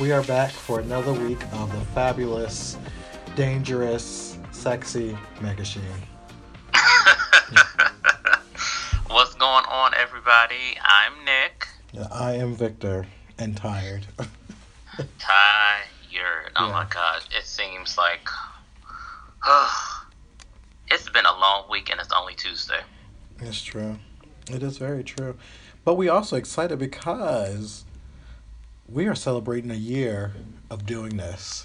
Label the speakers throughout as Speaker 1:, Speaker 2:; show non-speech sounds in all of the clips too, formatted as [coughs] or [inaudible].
Speaker 1: we are back for another week of the fabulous, dangerous, sexy Mega Sheen. [laughs]
Speaker 2: What's going on, everybody? I'm Nick.
Speaker 1: I am Victor and tired. [laughs]
Speaker 2: tired. Oh
Speaker 1: Yeah.
Speaker 2: my God! it seems like [sighs] it's been a long week and it's only Tuesday.
Speaker 1: it's true. It is very true. But we also excited because we are celebrating a year of doing this.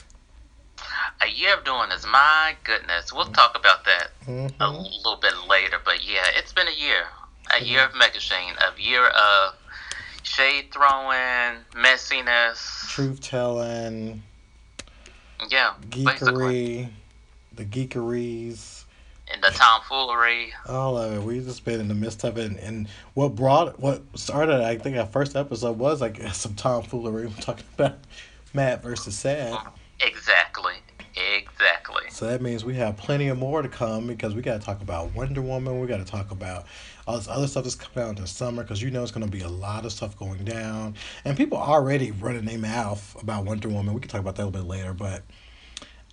Speaker 2: A year of doing this, my goodness. We'll talk about that a
Speaker 1: Mhm.
Speaker 2: little bit later, but yeah, it's been a year. A year of Mega Shane, a year of shade throwing, messiness.
Speaker 1: Truth telling,
Speaker 2: Yeah, basically.
Speaker 1: geekery, the geekeries.
Speaker 2: And the tomfoolery.
Speaker 1: All oh, of it. We've just been in the midst of it. And, and what brought, what started, I think, our first episode was like [laughs] some tomfoolery. We're talking about Matt versus Sad.
Speaker 2: Exactly. Exactly.
Speaker 1: So that means we have plenty of more to come because we got to talk about Wonder Woman. We got to talk about all this other stuff that's coming out in the summer because you know it's going to be a lot of stuff going down. And people already running their mouth about Wonder Woman. We can talk about that a little bit later. But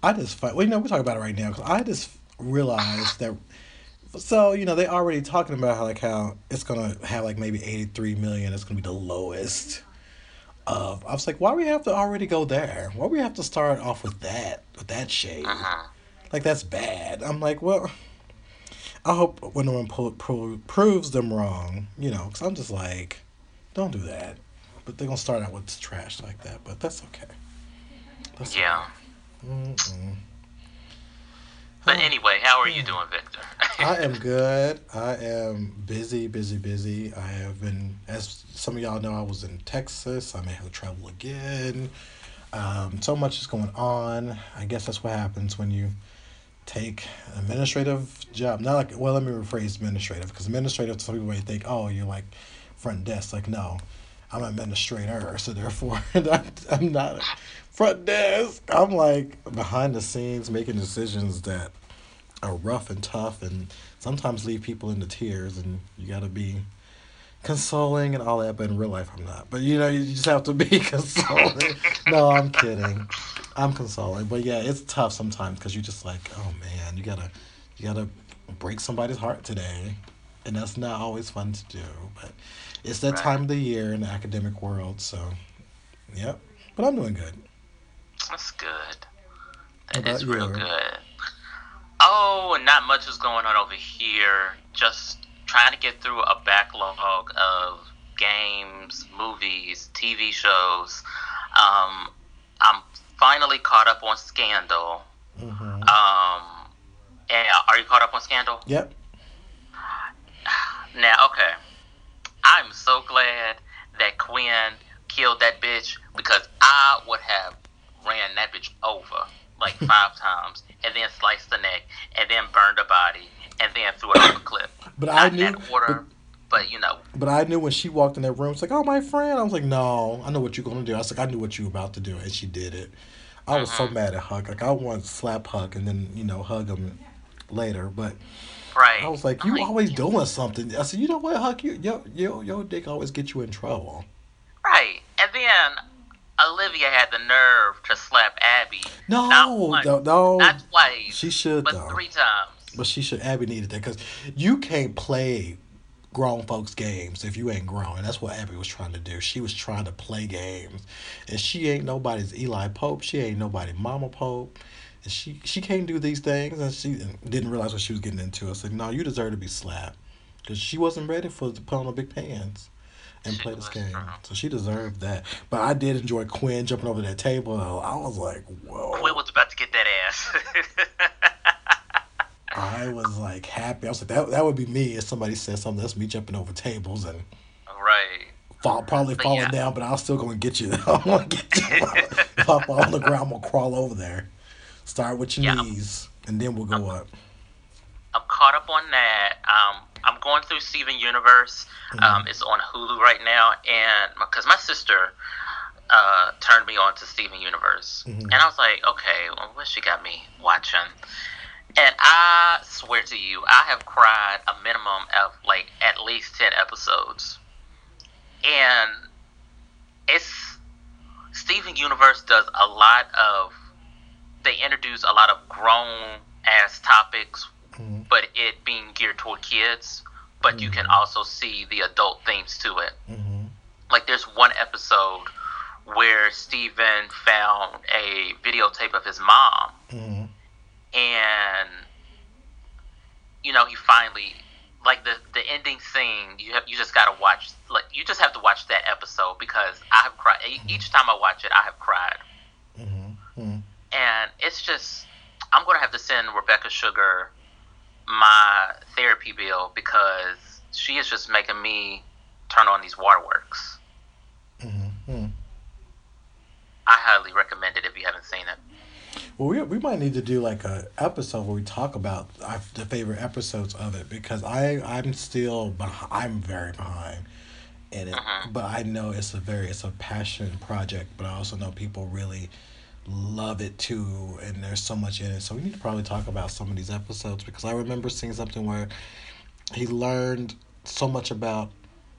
Speaker 1: I just, find, well, you know, we talk about it right now because I just realized that. So you know they already talking about how like how it's gonna have like maybe eighty three million. It's gonna be the lowest of. I was like, why we have to already go there? Why we have to start off with that with that shade?
Speaker 2: Uh-huh.
Speaker 1: Like that's bad. I'm like, well, I hope Wonder Woman pro- pro- proves them wrong. You know, because I'm just like, don't do that. But they're gonna start out with trash like that. But that's okay. That's
Speaker 2: Yeah.
Speaker 1: Mm-mm.
Speaker 2: But anyway, how are you doing, Victor? [laughs]
Speaker 1: I am good. I am busy, busy, busy. I have been, as some of y'all know, I was in Texas. I may have to travel again. Um, so much is going on. I guess that's what happens when you take an administrative job. Not like, well, let me rephrase administrative, because administrative, some people may think, oh, you're like front desk. Like, no, I'm an administrator, [laughs] so therefore [laughs] I'm not front desk. I'm like behind the scenes making decisions that are rough and tough and sometimes leave people into tears and you got to be consoling and all that but in real life i'm not. But you know you just have to be [laughs] consoling. No i'm kidding. I'm consoling. But yeah it's tough sometimes because you're just like oh man you gotta you gotta break somebody's heart today. And that's not always fun to do but it's that
Speaker 2: Right.
Speaker 1: time of the year in the academic world so yep. But i'm doing good.
Speaker 2: That's good. That is real good. Oh, not much is going on over here. Just trying to get through a backlog of games, movies, TV shows. Um, I'm finally caught up on Scandal.
Speaker 1: hmm
Speaker 2: Um, and are you caught up on Scandal?
Speaker 1: yep [sighs]
Speaker 2: Now, okay. I'm so glad that Quinn killed that bitch because I would have ran that bitch over like five times and then sliced the neck and then burned the body and then threw it off a cliff.
Speaker 1: but
Speaker 2: Not
Speaker 1: i knew
Speaker 2: that order, but, you know,
Speaker 1: But I knew when she walked in that room, it's like, oh, my friend. I was like, no, I know what you're going to do. I was like, I knew what you were about to do. And she did it. I was so
Speaker 2: Mhm.
Speaker 1: mad at Huck. Like, I want to slap Huck and then, you know, hug him later. But
Speaker 2: right.
Speaker 1: I was like, you always doing something. I said, you know what, Huck? You, yo, yo, your dick always get you in trouble.
Speaker 2: Right. And then Olivia had the nerve to slap Abby.
Speaker 1: No,
Speaker 2: Not once,
Speaker 1: no, no.
Speaker 2: Not twice,
Speaker 1: She should,
Speaker 2: but
Speaker 1: though.
Speaker 2: three times.
Speaker 1: But she should. Abby needed that because you can't play grown folks games if you ain't grown. And that's what Abby was trying to do. She was trying to play games, and she ain't nobody's Eli Pope. She ain't nobody Mama Pope. And she she can't do these things, and she didn't realize what she was getting into. I said, no, you deserve to be slapped because she wasn't ready for to put on the big pants and
Speaker 2: She
Speaker 1: play this game.
Speaker 2: uh-huh.
Speaker 1: So she deserved that. But I did enjoy Quinn jumping over that table. I was like, whoa.
Speaker 2: Quinn was about to get that ass. [laughs]
Speaker 1: I was like happy. I was like, that, that would be me if somebody said something. That's me jumping over tables and
Speaker 2: right.
Speaker 1: fall, probably
Speaker 2: But
Speaker 1: falling
Speaker 2: yeah.
Speaker 1: down, but I'll still gonna get you. [laughs] I'm gonna get you. if I fall on the ground, I'm gonna crawl over there. Start with your
Speaker 2: Yeah.
Speaker 1: knees, and then we'll go up.
Speaker 2: I'm caught up on that. Um, I'm going through Steven Universe.
Speaker 1: Mm-hmm.
Speaker 2: Um, it's on Hulu right now, and because my sister uh, turned me on to Steven Universe,
Speaker 1: Mhm.
Speaker 2: and I was like, okay, well, what she got me watching? And I swear to you, I have cried a minimum of like at least ten episodes, and it's Steven Universe does a lot of. They introduce a lot of grown ass topics,
Speaker 1: Mhm.
Speaker 2: but it being geared toward kids. But you can
Speaker 1: Mhm.
Speaker 2: also see the adult themes to it.
Speaker 1: Mm-hmm.
Speaker 2: Like there's one episode where Steven found a videotape of his mom
Speaker 1: Mm-hmm.
Speaker 2: and you know he finally like the the ending scene you have you just got to watch like you just have to watch that episode because I have cried e- each time I watch it I have cried
Speaker 1: Mm-hmm. Mm-hmm.
Speaker 2: and it's just I'm gonna have to send Rebecca Sugar my therapy bill because she is just making me turn on these waterworks.
Speaker 1: Mm-hmm.
Speaker 2: I highly recommend it if you haven't seen it.
Speaker 1: Well, we, we might need to do like a episode where we talk about our, the favorite episodes of it because I I'm still beh- I'm very behind in it,
Speaker 2: Mhm.
Speaker 1: but I know it's a very it's a passion project, but I also know people really love it too, and there's so much in it. So we need to probably talk about some of these episodes because I remember seeing something where he learned so much about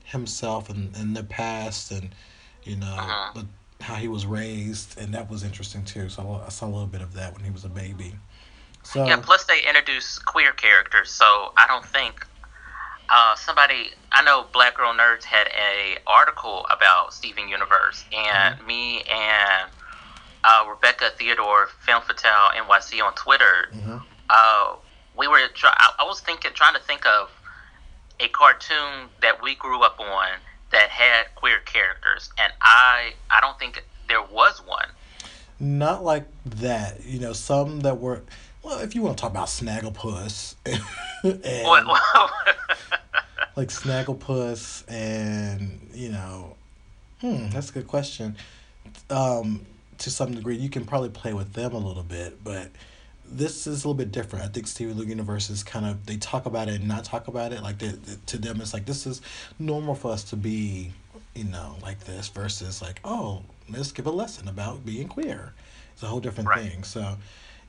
Speaker 1: himself and, and the past and you know
Speaker 2: Uh-huh.
Speaker 1: the, how he was raised and that was interesting too so I, saw a little bit of that when he was a baby so
Speaker 2: Yeah, plus they introduce queer characters, so I don't think uh, somebody I know Black Girl Nerds had a article about Steven Universe, and me and uh, Rebecca Theodore Film Fatale NYC on Twitter,
Speaker 1: Mhm.
Speaker 2: uh, we were try- I, was thinking trying to think of a cartoon that we grew up on that had queer characters, and I I don't think there was one.
Speaker 1: not like that you know some that were well if you want to talk about snagglepuss [laughs] and
Speaker 2: What- [laughs]
Speaker 1: like snagglepuss and you know hmm that's a good question um to some degree you can probably play with them a little bit but this is a little bit different. I think steven universe is kind of they talk about it and not talk about it like they, they- to them it's like this is normal for us to be you know like this versus like oh let's give a lesson about being queer. It's a whole different
Speaker 2: Right.
Speaker 1: thing. So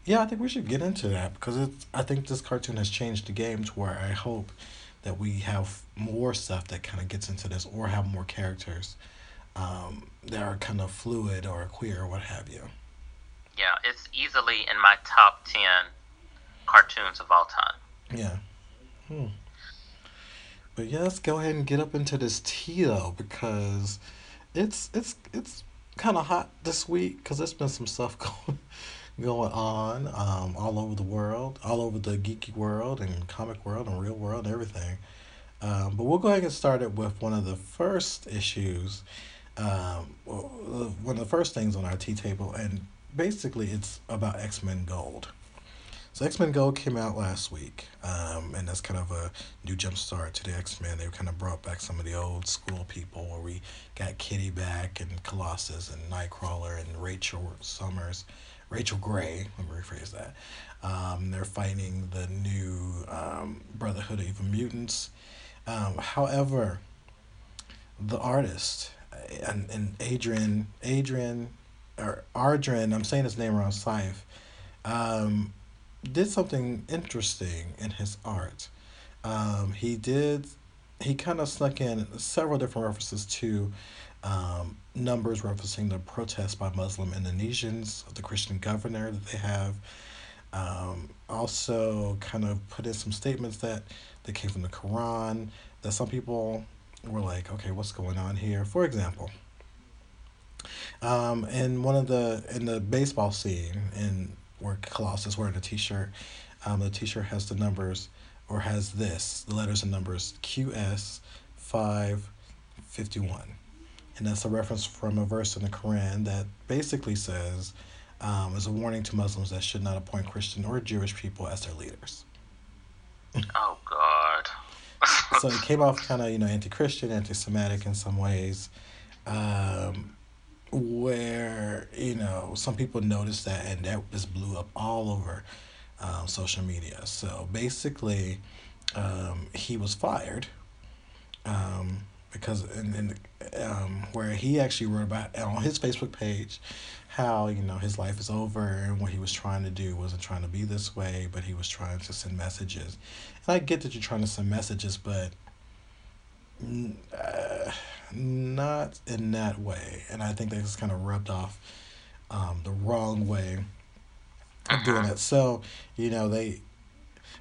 Speaker 1: yeah i think we should get into that because it's i think this cartoon has changed the game to where i hope that we have more stuff that kind of gets into this or have more characters um, that are kind of fluid or queer or what have you
Speaker 2: Yeah, it's easily in my top 10 cartoons of all time.
Speaker 1: Yeah. Hmm. But yeah, let's go ahead and get up into this tea though, because it's it's it's kind of hot this week because there's been some stuff [laughs] going going on um, all over the world, all over the geeky world and comic world and real world and everything. Um, but we'll go ahead and get started with one of the first issues, um, one of the first things on our tea table, and basically it's about X Men Gold. So X Men Gold came out last week, um, and that's kind of a new jump start to the X Men. They kind of brought back some of the old school people, where we got Kitty back, and Colossus, and Nightcrawler, and Rachel Summers, Rachel Gray. Let me rephrase that. Um, they're fighting the new um, Brotherhood of Evil Mutants. Um, however, the artist and, and Adrian, Adrian, or Ardrin, I'm saying his name wrong, Scythe. Um, did something interesting in his art. Um, he did, he kind of snuck in several different references to um, numbers referencing the protests by Muslim Indonesians, of the Christian governor that they have. Um, also, kind of put in some statements that that came from the Quran that some people were like, okay, what's going on here? For example, um, in one of the in the baseball scene in where Colossus wearing a T-shirt, um, the T-shirt has the numbers or has this the letters and numbers QS five fifty one, and that's a reference from a verse in the Quran that basically says. Um, is a warning to Muslims that should not appoint Christian or Jewish people as their leaders.
Speaker 2: Oh, God.
Speaker 1: So it came off kind of you know anti-christian anti-semitic in some ways um, where you know some people noticed that and that just blew up all over um, social media. So basically um, he was fired um, because in, in um, where he actually wrote about on his facebook page how you know his life is over and what he was trying to do wasn't trying to be this way but he was trying to send messages and i get that you're trying to send messages but uh, not in that way, and I think that's kind of rubbed off um, the wrong way of doing
Speaker 2: Mhm.
Speaker 1: it. So you know they,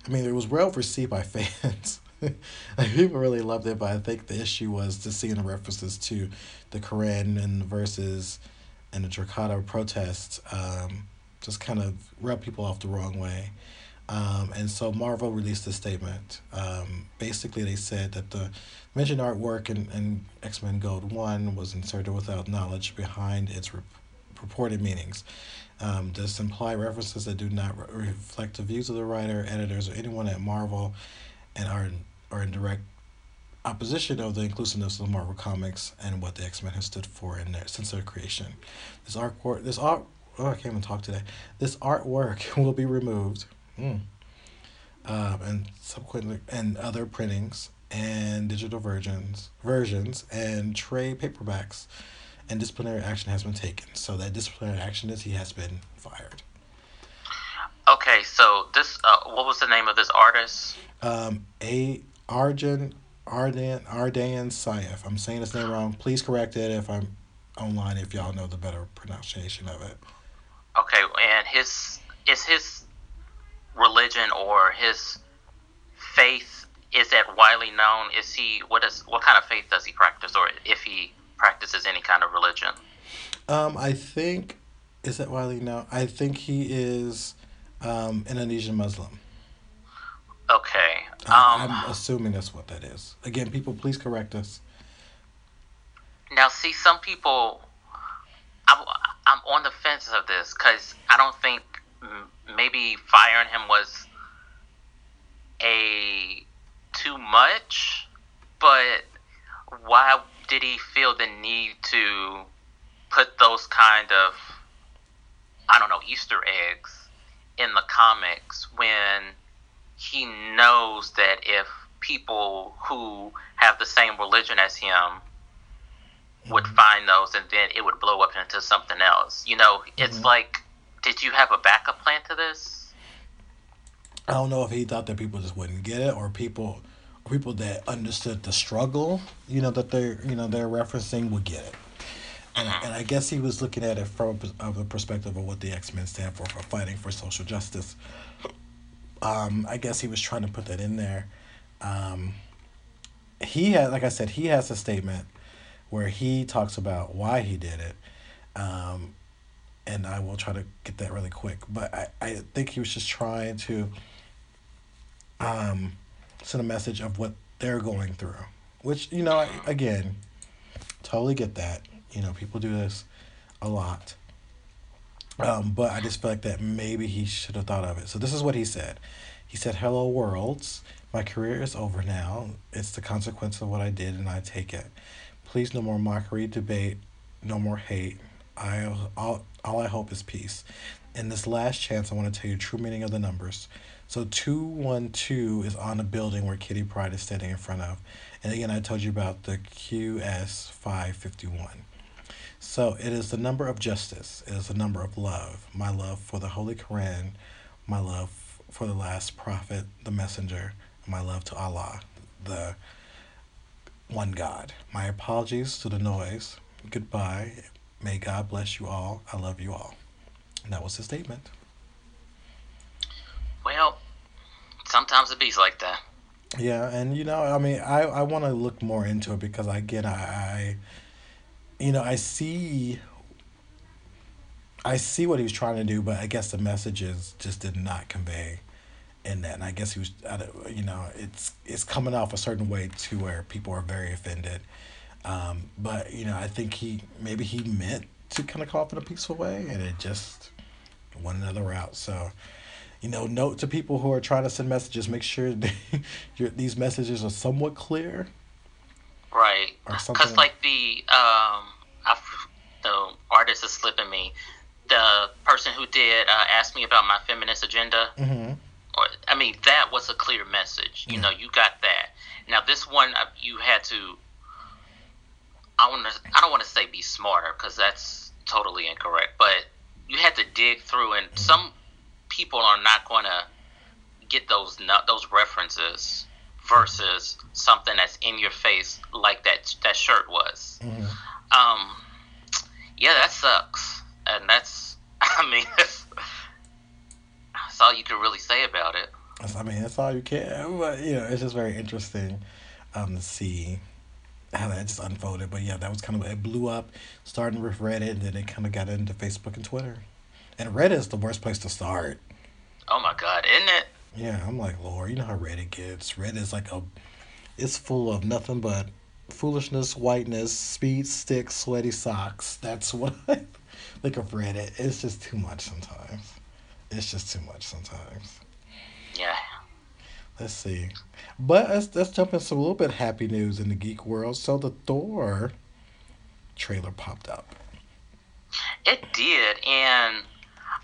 Speaker 1: I mean, it was well received by [laughs] fans. [laughs] people really loved it, but I think the issue was just seeing the references to the Quran and the verses and the Jakarta protests um, just kind of rubbed people off the wrong way. Um, and so Marvel released a statement. Um, basically, they said that the mentioned artwork in, in X Men Gold 1 was inserted without knowledge behind its re- purported meanings. Um, this imply references that do not re- reflect the views of the writer, editors, or anyone at Marvel and are are in direct opposition of the inclusiveness of Marvel Comics and what the X Men has stood for in their since their creation. This artwork, this art, oh, I can't even talk today. This artwork [laughs] will be removed, mm, um, and subsequently and other printings and digital versions, versions and trade paperbacks, and disciplinary action has been taken. So that disciplinary action is he has been fired.
Speaker 2: Okay, so this, uh, what was the name of this artist?
Speaker 1: Um, a Arjun Ardan Ardan Saif. I'm saying his name wrong. Please correct it if I'm online. If y'all know the better pronunciation of it.
Speaker 2: Okay, and his is his religion or his faith is that widely known? Is he what is what kind of faith does he practice, or if he practices any kind of religion?
Speaker 1: Um, I think is that widely known. I think he is um, Indonesian Muslim.
Speaker 2: Okay,
Speaker 1: I-
Speaker 2: um,
Speaker 1: I'm assuming that's what that is. Again, people, please correct us.
Speaker 2: now see some people. I'm I'm on the fence of this because I don't think maybe firing him was a too much, but why did he feel the need to put those kind of I don't know Easter eggs in the comics when he knows that if people who have the same religion as him would
Speaker 1: Mhm.
Speaker 2: find those and then it would blow up into something else. You know, it's
Speaker 1: Mhm.
Speaker 2: like did you have a backup plan to this?
Speaker 1: I don't know if he thought that people just wouldn't get it, or people, people that understood the struggle, you know, that they're, you know, they're referencing would get it. And, and I guess he was looking at it from a, of a perspective of what the X Men stand for, for fighting for social justice. Um, I guess he was trying to put that in there. Um, he had, like I said, he has a statement where he talks about why he did it. Um, and I will try to get that really quick. But I, I think he was just trying to um, send a message of what they're going through. Which, you know, I, again, totally get that. You know, people do this a lot. Um, but I just feel like that maybe he should have thought of it. So this is what he said. He said, Hello, worlds. My career is over now. It's the consequence of what I did, and I take it. Please, no more mockery, debate, no more hate. I all, all I hope is peace. In this last chance, I want to tell you the true meaning of the numbers. So 212 is on the building where Kitty Pryde is standing in front of. And again, I told you about the QS 551. So it is the number of justice. It is the number of love. My love for the Holy Quran, my love for the last prophet, the messenger, my love to Allah, the one God. My apologies to the noise. Goodbye. May God bless you all. I love you all. And that was his statement.
Speaker 2: Well, sometimes it be like that.
Speaker 1: Yeah, and you know, I mean, I I want to look more into it because again, I, I, you know, I see. I see what he was trying to do, but I guess the messages just did not convey in that, and I guess he was, you know, it's it's coming off a certain way to where people are very offended. Um, but you know, I think he maybe he meant to kind of call up in a peaceful way, and it just went another route. So, you know, note to people who are trying to send messages: make sure they, [laughs] your, these messages are somewhat clear.
Speaker 2: Right. Because, like, the, um, I, the artist is slipping me. The person who did uh, ask me about my feminist agenda,
Speaker 1: Mm-hmm.
Speaker 2: or I mean, that was a clear message. You know, you got that. Now, this one, uh, you had to. I want to. I don't want to say be smarter because that's totally incorrect. But you had to dig through, and some people are not going to get those those references versus something that's in your face like that that shirt was.
Speaker 1: Mhm.
Speaker 2: Um, yeah, that sucks, and that's [laughs] I mean that's, that's all you can really say about it.
Speaker 1: I mean, that's all you can. But you know, it's just very interesting um, to see how that just unfolded. But yeah, that was kind of it blew up, starting with Reddit, and then it kind of got into Facebook and Twitter. And Reddit is the worst place to start.
Speaker 2: Oh my god, isn't it?
Speaker 1: Yeah, I'm like, Lord, you know how Reddit gets. Reddit is like a, it's full of nothing but foolishness, whiteness, speed, sticks, sweaty socks. That's [laughs] what I think of Reddit. It's just too much sometimes. It's just too much sometimes.
Speaker 2: Yeah.
Speaker 1: Let's see. But let's, let's jump into a little bit happy news in the geek world. So the Thor trailer popped up.
Speaker 2: It did, and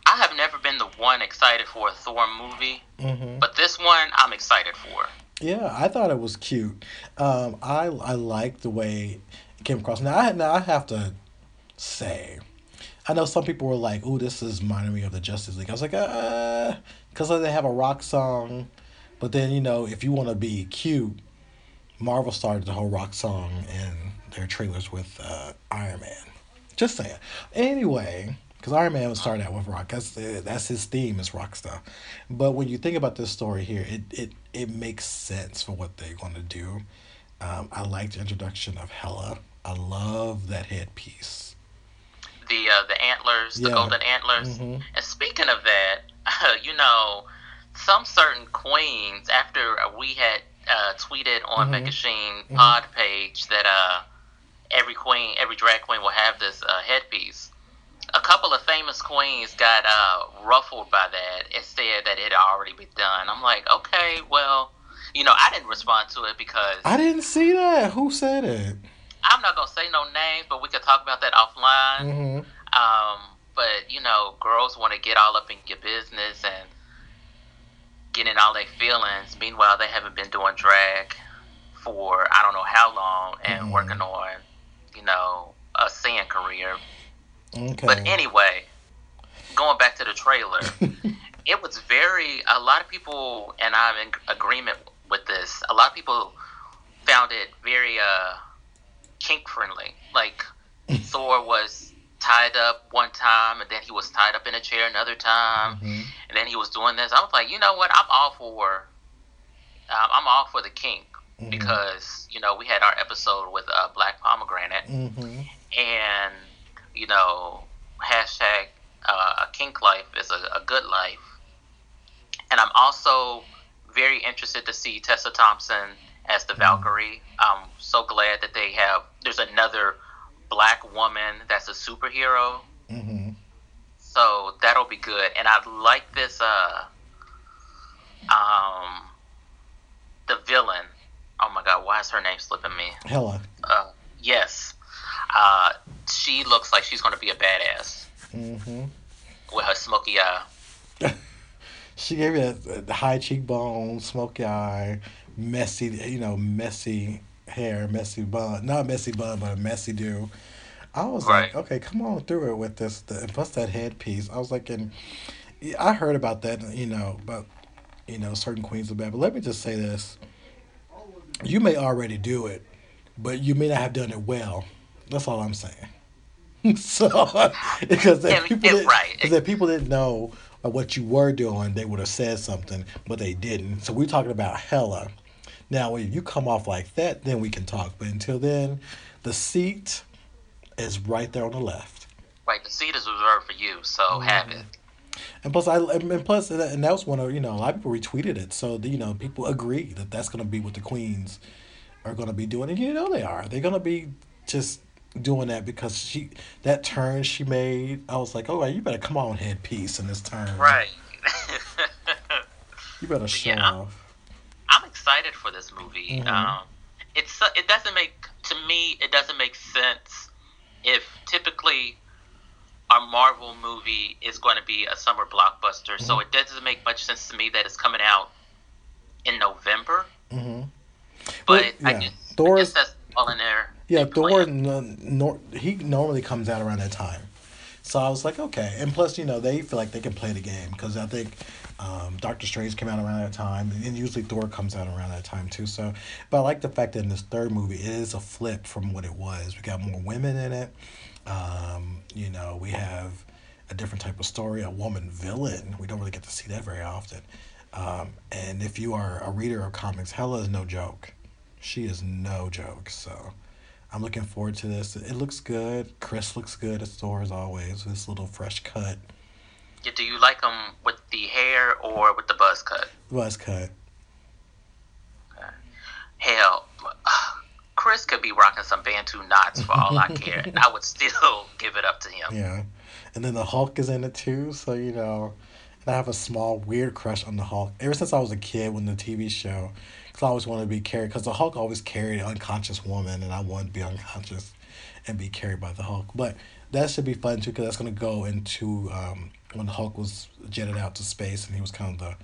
Speaker 2: I have never been the one excited for a Thor movie,
Speaker 1: Mm-hmm.
Speaker 2: but this one I'm excited for.
Speaker 1: Yeah, I thought it was cute. Um, I I liked the way it came across. Now I now I have to say, I know some people were like, "Ooh, this is reminding me of the Justice League." I was like, "Uh," because they have a rock song, but then you know, if you want to be cute, Marvel started the whole rock song in their trailers with uh, Iron Man. Just saying. Anyway, because Iron Man was started out with rock. That's uh, that's his theme is rock stuff. But when you think about this story here, it it it makes sense for what they're going to do. Um, I like the introduction of Hela. I love that headpiece.
Speaker 2: The uh, the antlers, the golden antlers.
Speaker 1: Mhm.
Speaker 2: And speaking of that, [laughs] you know, some certain queens after we had uh, tweeted on
Speaker 1: Mhm.
Speaker 2: Sheen
Speaker 1: Mhm.
Speaker 2: pod page that uh, every queen, every drag queen will have this uh, headpiece. A couple of famous queens got uh, ruffled by that. It said that it had already been done. I'm like, okay, well, you know, I didn't respond to it because
Speaker 1: I didn't see that. Who said it?
Speaker 2: I'm not gonna say no names, but we could talk about that offline.
Speaker 1: hmm
Speaker 2: Um, but you know, girls want to get all up in your business and get in all their feelings. Meanwhile, they haven't been doing drag for I don't know how long and
Speaker 1: Mhm.
Speaker 2: working on, you know, a singing career.
Speaker 1: Okay.
Speaker 2: But anyway, going back to the trailer, [laughs] it was very. A lot of people, and I'm in agreement with this. A lot of people found it very uh, kink friendly. Like [laughs] Thor was tied up one time, and then he was tied up in a chair another time,
Speaker 1: Mhm.
Speaker 2: and then he was doing this. I was like, you know what? I'm all for. Um, I'm all for the kink
Speaker 1: Mhm.
Speaker 2: because you know we had our episode with uh, Black Pomegranate,
Speaker 1: Mhm.
Speaker 2: and you know hashtag uh, a kink life is a, a good life. And i'm also very interested to see tessa thompson as the valkyrie. I'm so glad that they have there's another black woman that's a superhero.
Speaker 1: Mhm.
Speaker 2: so that'll be good. And i like this uh um the villain. Oh my god why is her name slipping me?
Speaker 1: Hela.
Speaker 2: uh, yes. Uh, she looks like she's going to be a badass
Speaker 1: hmm
Speaker 2: with her smoky eye. [laughs]
Speaker 1: She gave me a, a high cheekbone, smoky eye, messy, you know, messy hair, messy bun. Not messy bun, but a messy do. I was like, okay, come on through it with this. The, and plus that headpiece. I was like, and yeah, I heard about that, you know, about, you know, certain queens are bad. But let me just say this. You may already do it, but you may not have done it well. That's all I'm saying. [laughs] so, [laughs] because
Speaker 2: Yeah,
Speaker 1: if people,
Speaker 2: yeah,
Speaker 1: didn't,
Speaker 2: right.
Speaker 1: if people didn't know uh, what you were doing, they would have said something, but they didn't. So we're talking about Hela. Now, if you come off like that, then we can talk. But until then, the seat is right there on the left.
Speaker 2: Right, the seat is reserved for you, so have it.
Speaker 1: And plus, I and plus, and that was one of you know a lot of people retweeted it, so you know people agree that that's going to be what the queens are going to be doing, and you know they are. They're going to be just doing that because she that turn she made. I was like, oh, you better come on, headpiece in this turn.
Speaker 2: Right.
Speaker 1: You better [laughs] show
Speaker 2: Yeah.
Speaker 1: off.
Speaker 2: I'm excited for this movie.
Speaker 1: Mhm.
Speaker 2: Um, it's it doesn't make to me it doesn't make sense if typically our Marvel movie is going to be a summer blockbuster. So
Speaker 1: Mhm.
Speaker 2: it doesn't make much sense to me that it's coming out in November.
Speaker 1: hmm
Speaker 2: But I
Speaker 1: yeah,
Speaker 2: guess,
Speaker 1: Thor
Speaker 2: I
Speaker 1: is
Speaker 2: guess that's all in there.
Speaker 1: Yeah Thor. n- nor, he normally comes out around that time, So I was like, okay. And plus, you know, they feel like they can play the game because I think um, Doctor Strange came out around that time, and usually Thor comes out around that time too. So, but I like the fact that in this third movie, it is a flip from what it was. We got more women in it. Um, you know, we have a different type of story, a woman villain. We don't really get to see that very often. Um, and if you are a reader of comics, Hela is no joke. She is no joke. So I'm looking forward to this. It looks good. Chris looks good as Thor as always. With this little fresh cut.
Speaker 2: Yeah, do you like him with the hair or with the buzz cut?
Speaker 1: Buzz cut.
Speaker 2: Hell, [sighs] Chris could be rocking some Bantu knots for all I care, and [laughs] I would still [laughs] give it up to him.
Speaker 1: Yeah, and then the Hulk is in it too. So you know, and I have a small weird crush on the Hulk ever since I was a kid when the TV show. Cause I always wanted to be carried. Cause the Hulk always carried an unconscious woman, and I wanted to be unconscious and be carried by the Hulk. But that should be fun too, because that's gonna go into um, when Hulk was jetted out to space, and he was kind of the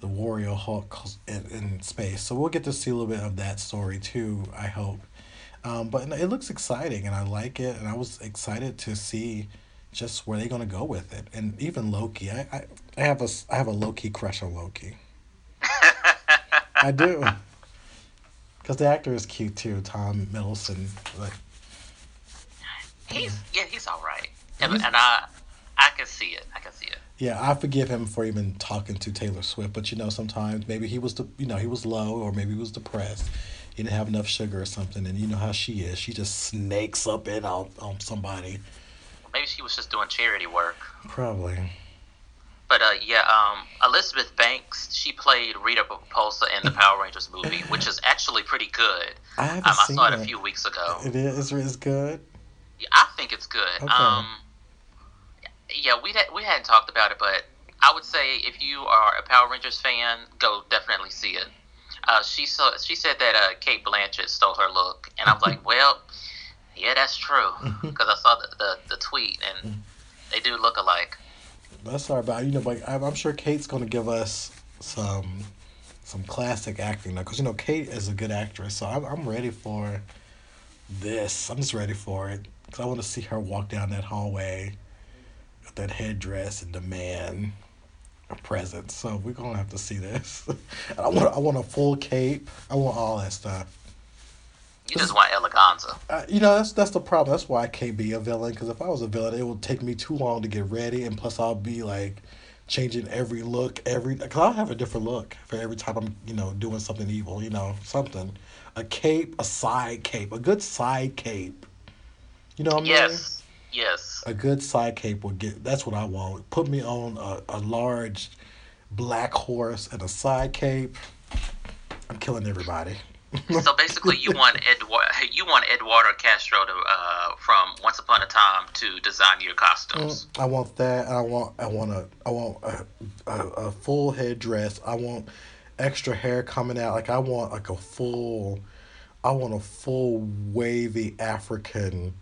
Speaker 1: the warrior Hulk in, in space. So we'll get to see a little bit of that story too. I hope. Um, but it looks exciting, and I like it, and I was excited to see just where they're gonna go with it, and even Loki. I, I, I have a I have a low key crush on Loki. I do. [laughs] Because the actor is cute too, Tom Middleton. Like,
Speaker 2: he's yeah, he's all right, and, and I I can see it. I can see it.
Speaker 1: Yeah, I forgive him for even talking to Taylor Swift, but you know sometimes maybe he was the you know he was low or maybe he was depressed. He didn't have enough sugar or something, and you know how she is. She just snakes up in on, on somebody.
Speaker 2: Maybe she was just doing charity work.
Speaker 1: Probably.
Speaker 2: But uh, yeah, um, Elizabeth Banks, she played Rita Repulsa in the Power Rangers movie, which is actually pretty good.
Speaker 1: I haven't
Speaker 2: um, I saw it
Speaker 1: it.
Speaker 2: a few weeks ago.
Speaker 1: It is it's good.
Speaker 2: Yeah, I think it's good.
Speaker 1: Okay.
Speaker 2: Um, yeah, we we hadn't talked about it, but I would say if you are a Power Rangers fan, go definitely see it. Uh, she saw she said that uh, Cate Blanchett stole her look, and I'm like, [laughs] well, yeah, that's true, mm-hmm. because I saw the, the the tweet, and mm-hmm. they do look alike.
Speaker 1: That's all right, you know, but I'm I'm sure Cate's gonna give us some some classic acting now, because you know Kate is a good actress, so I'm I'm ready for this. I'm just ready for it, because I want to see her walk down that hallway with that headdress and demand a present. So we're gonna have to see this. [laughs] and I want I want a full cape. I want all that stuff.
Speaker 2: You just want eleganza.
Speaker 1: Uh, you know that's that's the problem. That's why I can't be a villain. Because if I was a villain, it would take me too long to get ready, and plus I'll be like changing every look every. Because I'll have a different look for every time I'm you know doing something evil. You know something, a cape, a side cape, a good side cape. You know what I mean?
Speaker 2: Yes, yes.
Speaker 1: A good side cape would get. That's what I want. Put me on a, a large black horse and a side cape. I'm killing everybody. [laughs]
Speaker 2: so basically, you want Edward, you want Eduardo Castro to uh, from Once Upon a Time to design your costumes.
Speaker 1: I want that. I want. I want a. I want a, a, a full headdress. I want extra hair coming out. Like I want like a full. I want a full wavy African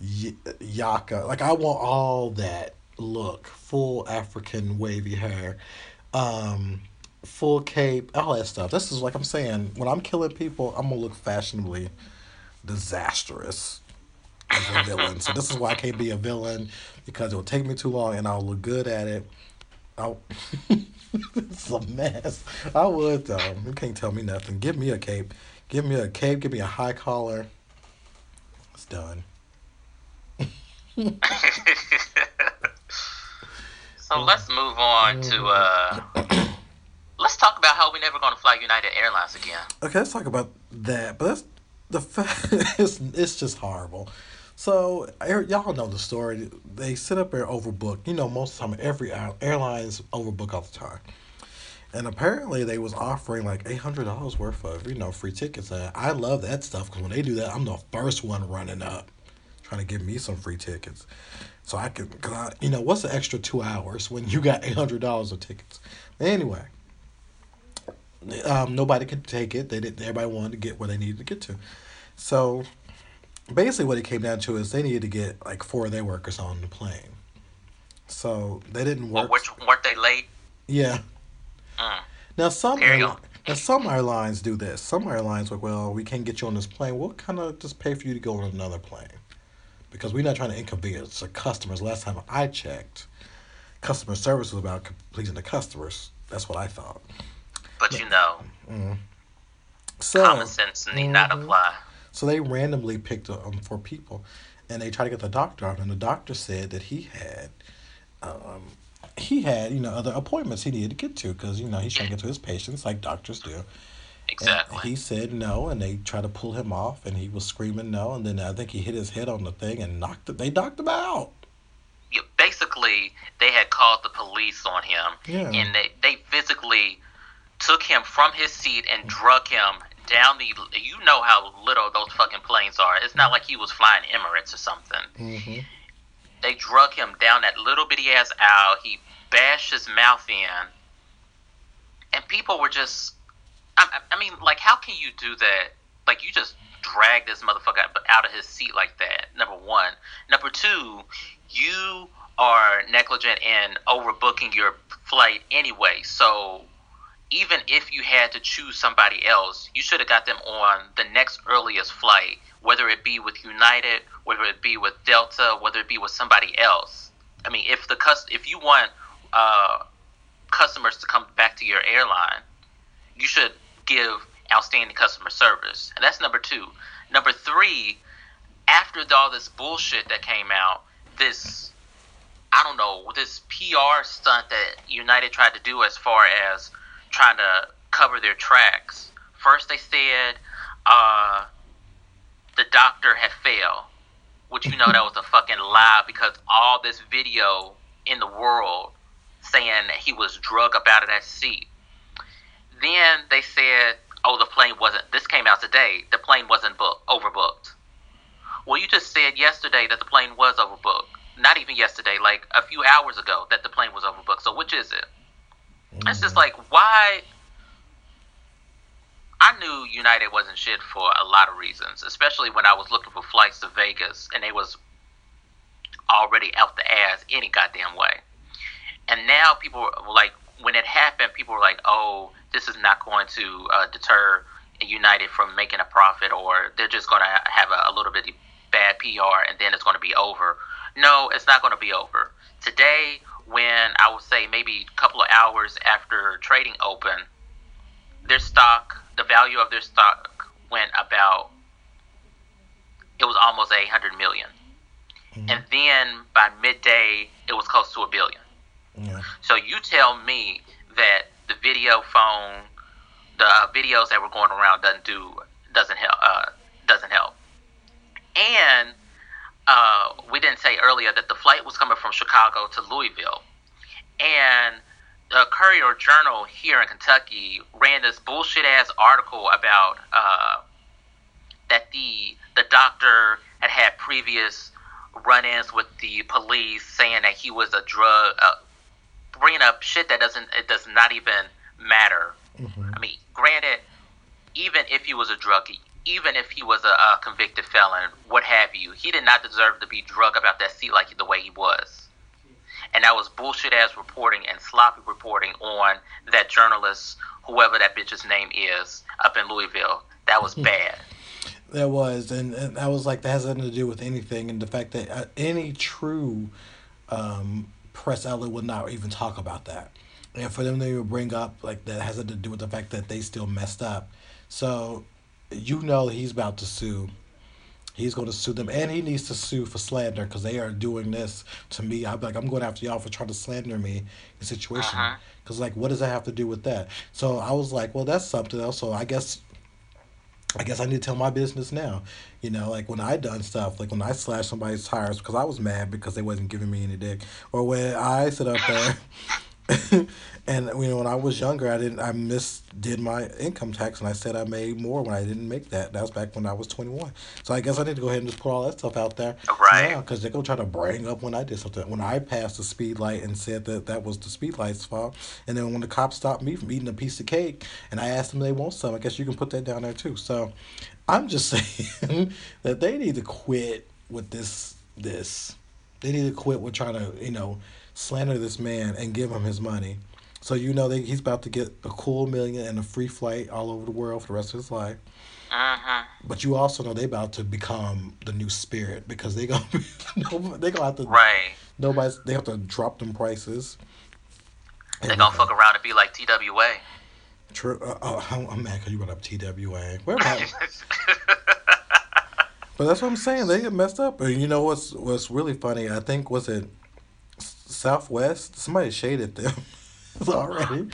Speaker 1: y- yaka. Like I want all that look. Full African wavy hair. Um full cape, all that stuff. This is like I'm saying, when I'm killing people, I'm gonna look fashionably disastrous as a villain. so this is why I can't be a villain because it'll take me too long and I'll look good at it. I'll [laughs] it's a mess. I would though. You can't tell me nothing. Give me a cape. Give me a cape. Give me a high collar. It's done. [laughs]
Speaker 2: so let's move on to uh, [clears throat] let's talk about how we're never going to fly United Airlines again.
Speaker 1: Okay, let's talk about that. But that's the fact. [laughs] It's it's just horrible. So y'all know the story. They sit up there overbooked. You know, most of the time, every airline's overbook all the time. And apparently, they was offering like eight hundred dollars worth of you know free tickets. And I love that stuff because when they do that, I'm the first one running up, trying to give me some free tickets, so I can. Cause I, you know, what's the extra two hours when you got eight hundred dollars of tickets? Anyway, um, nobody could take it. They didn't. Everybody wanted to get where they needed to get to. So basically, what it came down to is they needed to get like four of their workers on the plane. So they didn't
Speaker 2: Well,
Speaker 1: work.
Speaker 2: which weren't they late?
Speaker 1: yeah.
Speaker 2: Mm.
Speaker 1: Now some
Speaker 2: Carry
Speaker 1: now some airlines do this. Some airlines like, well, we can't get you on this plane. We'll kind of just pay for you to go on another plane. because we're not trying to inconvenience the customers. Last time I checked, customer service was about pleasing the customers. That's what I thought.
Speaker 2: But you know,
Speaker 1: Mm. So
Speaker 2: common sense need not
Speaker 1: Mhm.
Speaker 2: apply.
Speaker 1: So they randomly picked um, four people, and they tried to get the doctor out, and the doctor said that he had, um, he had you know other appointments he needed to get to because you know he's trying to get to his patients like doctors do. And
Speaker 2: Exactly.
Speaker 1: he said no, and they tried to pull him off, and he was screaming no, and then I think he hit his head on the thing and knocked it. They knocked him out.
Speaker 2: Yeah, basically, they had called the police on him,
Speaker 1: Yeah.
Speaker 2: and they, they physically took him from his seat and drug him down the. You know how little those fucking planes are. It's not like he was flying Emirates or something.
Speaker 1: hmm
Speaker 2: They drug him down that little bitty ass aisle. He bashed his mouth in, and people were just. I, I mean, like, how can you do that? Like, you just drag this motherfucker out- out of his seat like that. Number one. Number two, you are negligent in overbooking your flight anyway. So even if you had to choose somebody else, you should have got them on the next earliest flight, whether it be with United, whether it be with Delta, whether it be with somebody else. I mean, if the if you want uh, customers to come back to your airline, you should give outstanding customer service, and that's number two. Number three, after all this bullshit that came out, this I don't know this PR stunt that United tried to do as far as trying to cover their tracks. First, they said uh, the doctor had failed, which you know that was a fucking lie because all this video in the world saying that he was drug up out of that seat. Then they said, "Oh, the plane wasn't." This came out today. The plane wasn't booked, overbooked. Well, you just said yesterday that the plane was overbooked. Not even yesterday, like a few hours ago, that the plane was overbooked. So which is it? It's just like why. I knew United wasn't shit for a lot of reasons, especially when I was looking for flights to Vegas and they was already out the ass any goddamn way. And now people were like, when it happened, people were like, "Oh, this is not going to uh, deter United from making a profit, or they're just going to have a, a little bit bad PR, and then it's going to be over." No, it's not going to be over. Today, when I would say maybe a couple of hours after trading open, their stock, the value of their stock went about, it was almost 800 million. And then by midday, it was close to a billion.
Speaker 1: Yeah.
Speaker 2: So you tell me that the video phone, the videos that were going around doesn't do doesn't help uh, doesn't help. And uh, we didn't say earlier that the flight was coming from Chicago to Louisville, and the Courier Journal here in Kentucky ran this bullshit ass article about uh, that the the doctor had had previous run-ins with the police, saying that he was a drug, uh, bringing up shit that doesn't it does not even matter.
Speaker 1: Mhm.
Speaker 2: I mean, granted, even if he was a druggie, even if he was a, a convicted felon, what have you, he did not deserve to be drug about that seat like the way he was. And that was bullshit ass reporting and sloppy reporting on that journalist, whoever that bitch's name is, up in Louisville. That was bad.
Speaker 1: That was, and, and I was like, that has nothing to do with anything, and the fact that uh, any true um, press outlet would not even talk about that, and for them to bring up like that has nothing to do with the fact that they still messed up. So, you know, he's about to sue. He's going to sue them, and he needs to sue for slander because they are doing this to me. I'm like, I'm going after y'all for trying to slander me in situation.
Speaker 2: Uh-huh.
Speaker 1: Because like, what does that have to do with that? So I was like, well, that's something else. So I guess I guess I need to tell my business now. You know, like when I done stuff, like when I slashed somebody's tires because I was mad because they wasn't giving me any dick, or when I sit up there. [laughs] [laughs] and you know, when I was younger, I didn't. I misdid my income tax, and I said I made more when I didn't make that. That was back when I was twenty one. So I guess I need to go ahead and just put all that stuff out there.
Speaker 2: Right.
Speaker 1: because they're gonna try to bring up when I did something. When I passed the speed light and said that that was the speed light's fault, and then when the cops stopped me from eating a piece of cake, and I asked them they want some, I guess you can put that down there too. So, I'm just [laughs] saying that they need to quit with this. This, they need to quit with trying to you know slander this man and give him his money. So you know that he's about to get a cool million and a free flight all over the world for the rest of his life.
Speaker 2: Mm-hmm.
Speaker 1: But you also know they about to become the new spirit because they gonna [laughs] be, they gonna have to
Speaker 2: Right.
Speaker 1: nobody's they have to drop them prices.
Speaker 2: They're gonna fuck around and be like TWA.
Speaker 1: True. Uh, uh, I'm, I'm mad because you brought up TWA. Where am I? [laughs] [laughs] But that's what I'm saying. They get messed up. And you know what's what's really funny? I think was it Southwest. Somebody shaded them [laughs] already.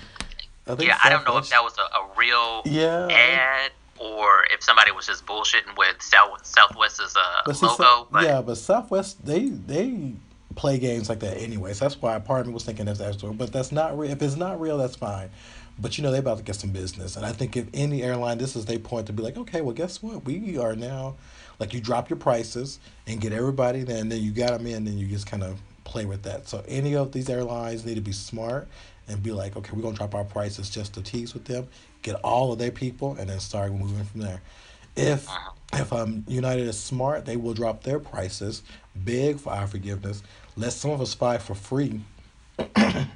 Speaker 1: I think
Speaker 2: yeah, I don't know if that was a, a real
Speaker 1: Yeah.
Speaker 2: ad or if somebody was just bullshitting with South Southwest's uh,
Speaker 1: But see,
Speaker 2: logo. But
Speaker 1: yeah, but Southwest they they play games like that anyways. That's why part of me was thinking that's actual. But that's not real. If it's not real, that's fine. But you know they about to get some business, and I think if any airline, this is their point to be like, okay, well, guess what? We are now like you drop your prices and get everybody, there, and then you got them in, then you just kind of play with that. So any of these airlines need to be smart and be like, okay, we're gonna drop our prices just to tease with them, get all of their people, and then start moving from there. If if um United is smart, they will drop their prices big for our forgiveness. Let some of us fly for free, and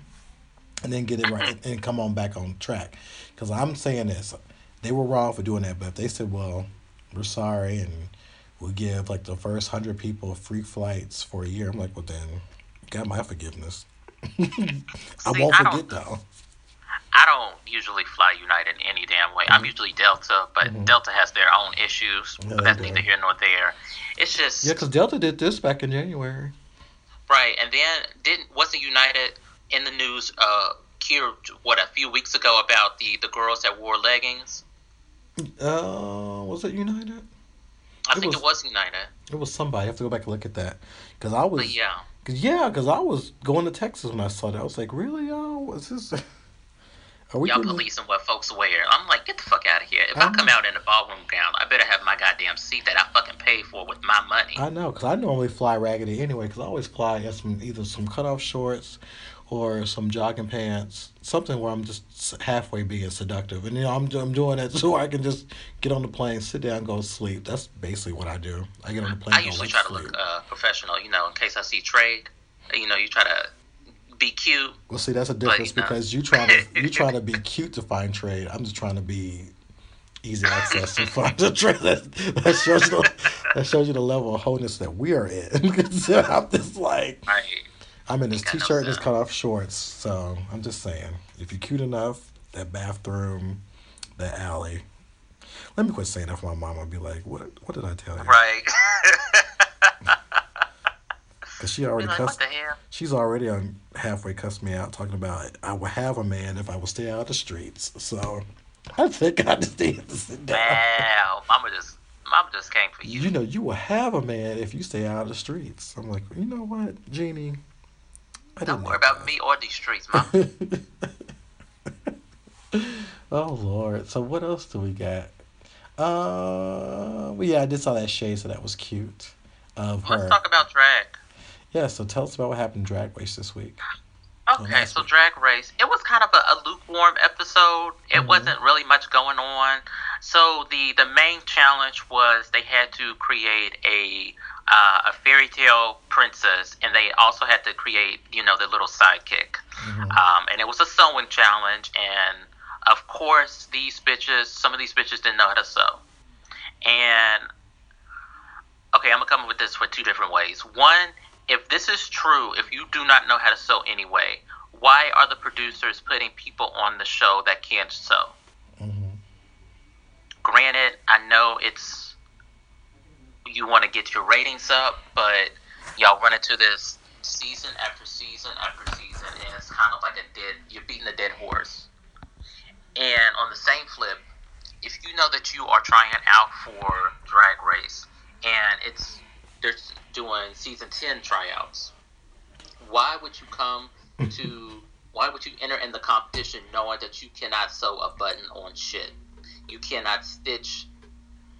Speaker 1: then get it right and, and come on back on track. Because I'm saying this, they were wrong for doing that. But if they said, "Well, we're sorry," and we'll give like the first hundred people free flights for a year, I'm like, "Well, then, you got my forgiveness." I
Speaker 2: See,
Speaker 1: won't
Speaker 2: I don't-
Speaker 1: forget though.
Speaker 2: I don't usually fly United in any damn way. I'm usually Delta, but
Speaker 1: Mhm.
Speaker 2: Delta has their own issues.
Speaker 1: Yeah,
Speaker 2: but
Speaker 1: they
Speaker 2: that's
Speaker 1: do.
Speaker 2: neither here nor there. It's just
Speaker 1: Yeah, because Delta did this back in January.
Speaker 2: right. And then didn't wasn't United in the news? Uh, here what a few weeks ago about the the girls that wore leggings.
Speaker 1: Uh, was it United?
Speaker 2: I
Speaker 1: It
Speaker 2: think
Speaker 1: was-
Speaker 2: it was United.
Speaker 1: It was somebody. I have to go back and look at that. Because I was.
Speaker 2: But yeah,
Speaker 1: Cause yeah, because I was going to Texas when I saw that. I was like, really, y'all? What's this? [laughs] Are we
Speaker 2: y'all
Speaker 1: getting?
Speaker 2: policing what folks wear. I'm like, get the fuck out of here. If
Speaker 1: I
Speaker 2: I come
Speaker 1: know.
Speaker 2: out in a ballroom gown, I better have my goddamn seat that I fucking paid for with my money.
Speaker 1: I know, because I normally fly raggedy anyway. Because I always fly in some either some cutoff shorts or some jogging pants, something where I'm just halfway being seductive, and you know I'm I'm doing it [laughs] so I can just get on the plane, sit down, go to sleep. That's basically what I do. I get on the plane,
Speaker 2: I usually try
Speaker 1: to sleep.
Speaker 2: look uh, professional, you know, in case I see trade. You know, you try to be cute.
Speaker 1: Well, see, that's a difference
Speaker 2: you know.
Speaker 1: because you try to you [laughs] try to be cute to find trade. I'm just trying to be easy access to [laughs] find the trade. That, that shows you the, that shows you the level of wholeness that we are in. 'Cause I'm just like
Speaker 2: I,
Speaker 1: I'm in this
Speaker 2: no
Speaker 1: t-shirt and this cut off shorts. So I'm just saying, if you're cute enough, that bathroom, that alley. Let me quit saying that for my mom. I'll be like, what What did I tell you?
Speaker 2: right. [laughs]
Speaker 1: Because she already
Speaker 2: like,
Speaker 1: cussed. She's already on halfway cussed me out talking about I would have a man if I would stay out of the streets. So I think I just need to sit down.
Speaker 2: Wow, mama just, mama just came for you.
Speaker 1: You know, you will have a man if you stay out of the streets. I'm like, you know what, Jeannie? I
Speaker 2: Don't worry about me or these streets,
Speaker 1: that. [laughs] oh Lord. So what else do we got? Uh, well, yeah, I did saw that shade, so that was cute. Of
Speaker 2: Let's
Speaker 1: her.
Speaker 2: talk about drag.
Speaker 1: Yeah. So tell us about what happened in Drag Race this week. [sighs]
Speaker 2: Okay, so. Drag Race. It was kind of a, a lukewarm episode. It
Speaker 1: Mhm.
Speaker 2: wasn't really much going on. So the the main challenge was they had to create a uh, a fairy tale princess, and they also had to create you know their little sidekick.
Speaker 1: Mhm.
Speaker 2: Um, and it was a sewing challenge, and of course these bitches, some of these bitches didn't know how to sew. And okay, I'm gonna come up with this for two different ways. One, if this is true, if you do not know how to sew anyway, why are the producers putting people on the show that can't sew?
Speaker 1: Mhm.
Speaker 2: Granted, I know it's you want to get your ratings up, but y'all run into this season after season after season, and it's kind of like a dead. You're beating a dead horse. And on the same flip, if you know that you are trying out for Drag Race, and it's they're doing season ten tryouts, why would you come [laughs] to? Why would you enter in the competition knowing that you cannot sew a button on shit? You cannot stitch.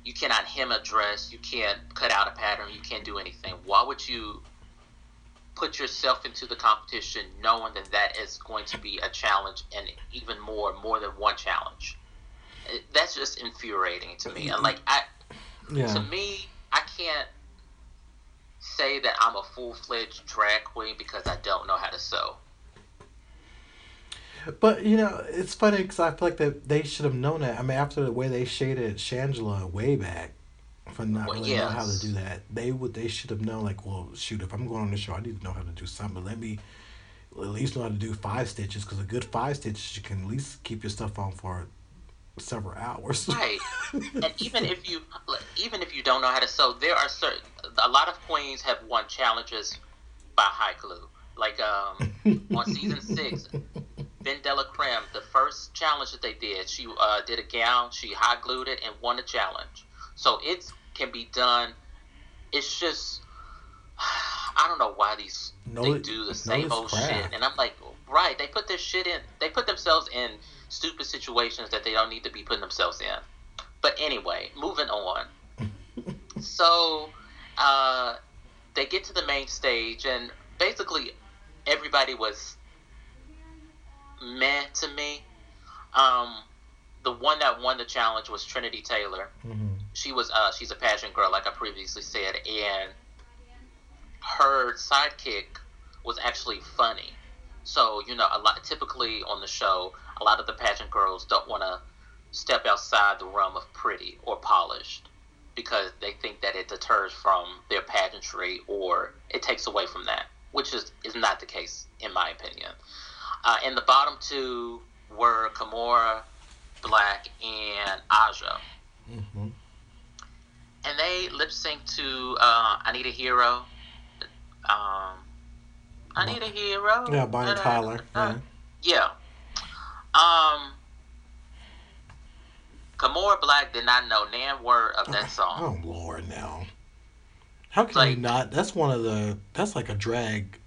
Speaker 2: You cannot hem a dress. You can't cut out a pattern. You can't do anything. Why would you put yourself into the competition knowing that that is going to be a challenge and even more, more than one challenge? That's just infuriating to me. And like, I, to me, I can't say that I'm a full fledged drag queen because I don't know how to sew.
Speaker 1: But you know, it's funny because I feel like that they should have known that. I mean, after the way they shaded Shangela way back for not
Speaker 2: Well,
Speaker 1: really knowing how to do that, they would they should have known like, well, shoot, if I'm going on the show, I need to know how to do something. Let me at least know how to do five stitches because a good five stitches you can at least keep your stuff on for several hours.
Speaker 2: Right. [laughs] and even if you even if you don't know how to sew, there are certain a lot of queens have won challenges by high glue. Like um, on season six, [laughs] Ben DeLaCreme, the first challenge that they did, she uh, did a gown, she hot glued it, and won the challenge. So it can be done. It's just [sighs] I don't know why these
Speaker 1: Know
Speaker 2: they do the same old
Speaker 1: craft.
Speaker 2: shit, and I'm like, right? They put this shit in. They put themselves in stupid situations that they don't need to be putting themselves in. But anyway, moving on. [laughs] so uh, they get to the main stage, and basically everybody was meh to me. Um, the one that won the challenge was Trinity Taylor.
Speaker 1: hmm
Speaker 2: She was uh, she's a pageant girl, like I previously said, and her sidekick was actually funny. So you know, a lot typically on the show, a lot of the pageant girls don't want to step outside the realm of pretty or polished because they think that it deters from their pageantry or it takes away from that, which is is not the case in my opinion. Uh, and the bottom two were Kimora Blac and Aja
Speaker 1: hmm
Speaker 2: and they lip synced to uh, "I Need a Hero." Um, I need a hero.
Speaker 1: Yeah, Bonnie Tyler. Yeah.
Speaker 2: Yeah. Um, Kimora Blac did not know nan word of that song.
Speaker 1: Oh Lord, now. How can
Speaker 2: Like-
Speaker 1: you not? That's one of the. That's like a drag,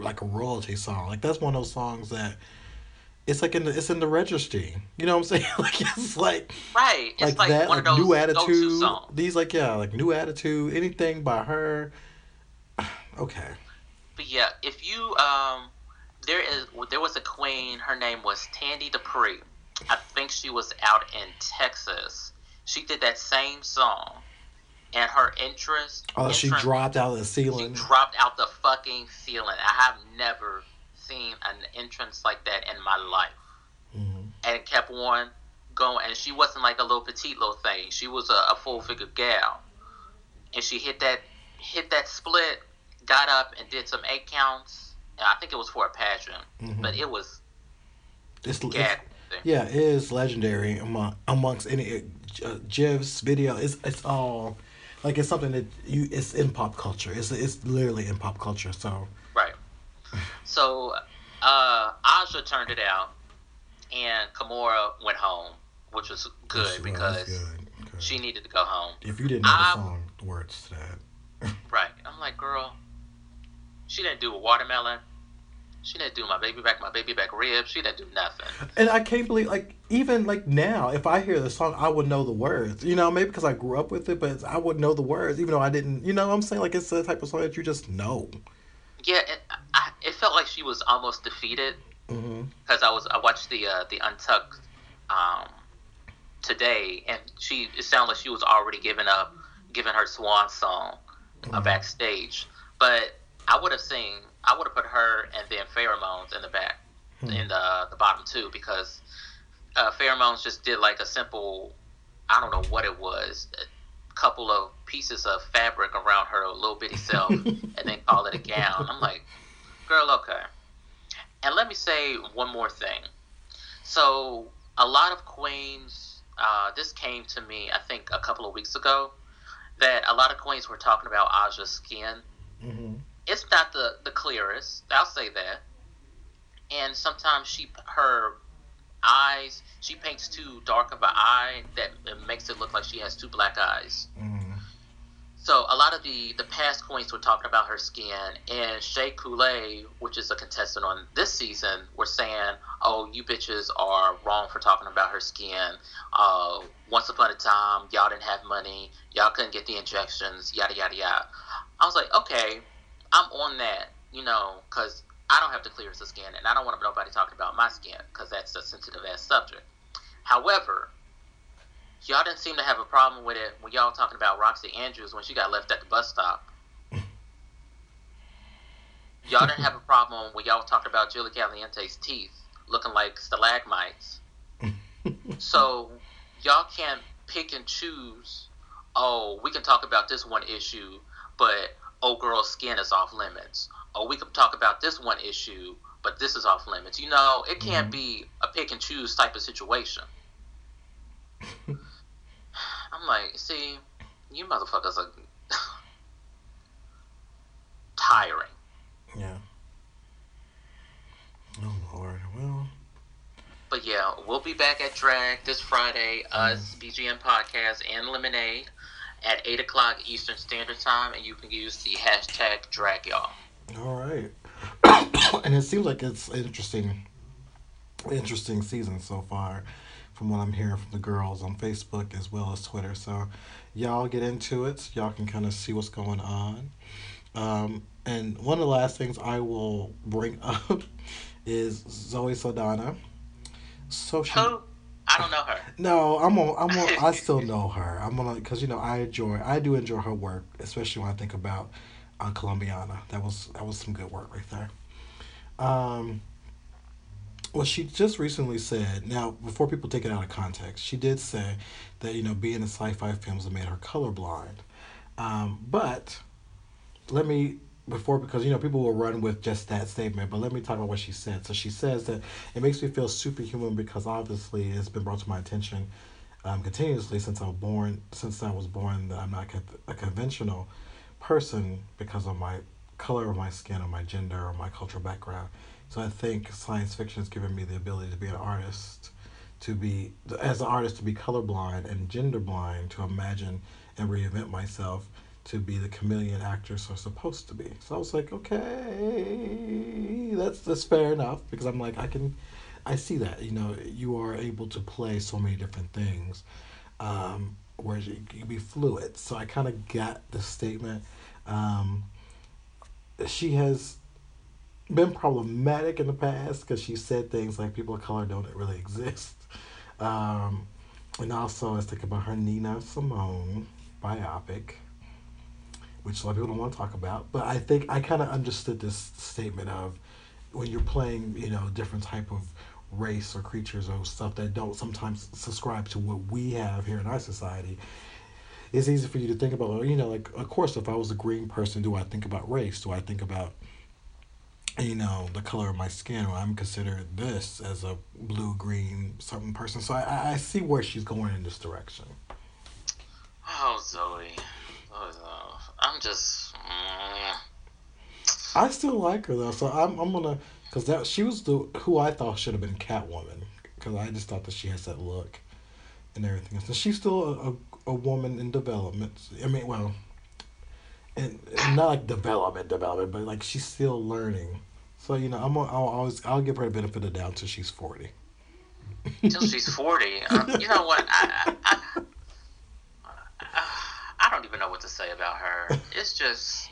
Speaker 1: like a royalty song. Like that's one of those songs that. It's like in the it's in the registry. You know what I'm saying? [laughs] like it's like
Speaker 2: Right. It's
Speaker 1: like,
Speaker 2: like,
Speaker 1: that,
Speaker 2: one
Speaker 1: like
Speaker 2: of those
Speaker 1: new attitude.
Speaker 2: songs.
Speaker 1: These like yeah, like new attitude. Anything by her. [sighs] Okay.
Speaker 2: But yeah, if you um, there is there was a queen. Her name was Tandi Dupree. I think she was out in Texas. She did that same song, and her interest.
Speaker 1: Oh, she dropped out of the
Speaker 2: She
Speaker 1: ceiling.
Speaker 2: dropped out the fucking ceiling. I have never seen an entrance like that in my life.
Speaker 1: Mhm.
Speaker 2: And kept on going. And she wasn't like a little petite little thing. She was a, a full figure gal. And she hit that hit that split, got up and did some eight counts. I think it was for a pageant,
Speaker 1: Mhm.
Speaker 2: but it was
Speaker 1: It's, it's yeah, it is legendary among amongst any uh, Jiv's video. It's it's all like it's something that you it's in pop culture. It's it's literally in pop culture. So
Speaker 2: Right. So uh, Aja turned it out, and Kimora went home, which was good because
Speaker 1: that's good. Okay.
Speaker 2: she needed to go home.
Speaker 1: if you didn't know the song, the words to that. [laughs]
Speaker 2: Right. I'm like, girl, she didn't do a watermelon. She didn't do my baby back, my baby back rib. She didn't do nothing.
Speaker 1: And I can't believe, like, even like now, if I hear the song, I would know the words. You know, maybe because I grew up with it, but I would know the words, even though I didn't. You know, what I'm saying like it's the type of song that you just know.
Speaker 2: Yeah, it, I, it felt like she was almost defeated because I was I watched the uh, the Untucked um, today, and she it sounded like she was already giving up, giving her swan song uh,
Speaker 1: Mhm.
Speaker 2: backstage. But I would have seen, I would have put her and then Farrah Moans in the back,
Speaker 1: Hmm.
Speaker 2: in the the bottom two because uh, Farrah Moans just did like a simple, I don't know what it was, a couple of pieces of fabric around her little bitty self, [laughs] and then call it a gown. I'm like, girl, okay. And let me say one more thing. So a lot of queens, uh, this came to me, I think, a couple of weeks ago, that a lot of queens were talking about Aja's skin.
Speaker 1: hmm
Speaker 2: It's not the the clearest, I'll say that. And sometimes she her eyes, she paints too dark of an eye that it makes it look like she has two black eyes.
Speaker 1: hmm
Speaker 2: So a lot of the the past queens were talking about her skin, and Shea Couleé, which is a contestant on this season, were saying, "Oh, you bitches are wrong for talking about her skin. Uh, once upon a time, y'all didn't have money, y'all couldn't get the injections, yada yada yada." I was like, "Okay, I'm on that, you know, because I don't have the clearest of skin, and I don't want nobody talking about my skin because that's a sensitive ass subject." However, y'all didn't seem to have a problem with it when y'all talking about Roxxxy Andrews when she got left at the bus stop. [laughs] y'all didn't have a problem when y'all talking about Jiggly Caliente's teeth looking like stalagmites. [laughs] so y'all can't pick and choose. Oh, we can talk about this one issue, but oh, girl's skin is off limits. Oh, we can talk about this one issue, but this is off limits. You know, it can't mm-hmm. be a pick and choose type of situation. [laughs] I'm like, see, you motherfuckers are [laughs] tiring.
Speaker 1: Yeah. Oh Lord, well.
Speaker 2: But yeah, we'll be back at Drag this Friday. Us. BGM Podcast, and Lemonade at eight o'clock Eastern Standard Time, and you can use the hashtag Drag Y'all.
Speaker 1: All right. [coughs] and it seems like it's interesting, interesting season so far, from what I'm hearing from the girls on Facebook as well as Twitter. So, y'all get into it. y'all can kind of see what's going on. Um, and one of the last things I will bring [laughs] up is Zoe Saldana.
Speaker 2: So she. Who? I don't know her.
Speaker 1: No, I'm on. I'm on. I still know her. I'm on because you know I enjoy. I do enjoy her work, especially when I think about uh, Colombiana. That was that was some good work right there. Um. Well, she just recently said. Now, before people take it out of context, she did say that you know being in sci-fi films made her colorblind. Um, but let me before because you know people will run with just that statement but let me talk about what she said. So she says that it makes me feel superhuman because obviously it's been brought to my attention um, continuously since i was born since i was born that i'm not a conventional person because of my color of my skin or my gender or my cultural background. So i think science fiction has given me the ability to be an artist to be as an artist to be colorblind and genderblind to imagine and reinvent myself to be the chameleon actors are supposed to be. So I was like, okay, that's that's fair enough because I'm like I can, I see that you know you are able to play so many different things, um, where you, you be fluid. So I kind of got the statement. Um, she has been problematic in the past because she said things like people of color don't really exist. Um, and also, I was thinking about her Nina Simone biopic which a lot of people don't want to talk about. But I think I kind of understood this statement of when you're playing, you know, different type of race or creatures or stuff that don't sometimes subscribe to what we have here in our society. It's easy for you to think about, oh, you know, like, of course, if I was a green person, do I think about race? Do I think about, you know, the color of my skin? Or I'm considered this as a blue, green, certain person. So I, I see where she's going in this direction.
Speaker 2: Oh, Zoe. Oh, Zoe. I'm just. Mm.
Speaker 1: I still like her though, so I'm I'm gonna because that she was the who I thought should have been Catwoman because I just thought that she has that look and everything. So she's still a, a, a woman in development. I mean, well, and, and not like development, development, but like she's still learning. So you know, I'm I'll always I'll give her the benefit of the doubt until she's forty.
Speaker 2: Until she's forty, um, you know what? I, I, I don't even know what to say about her. [laughs] It's just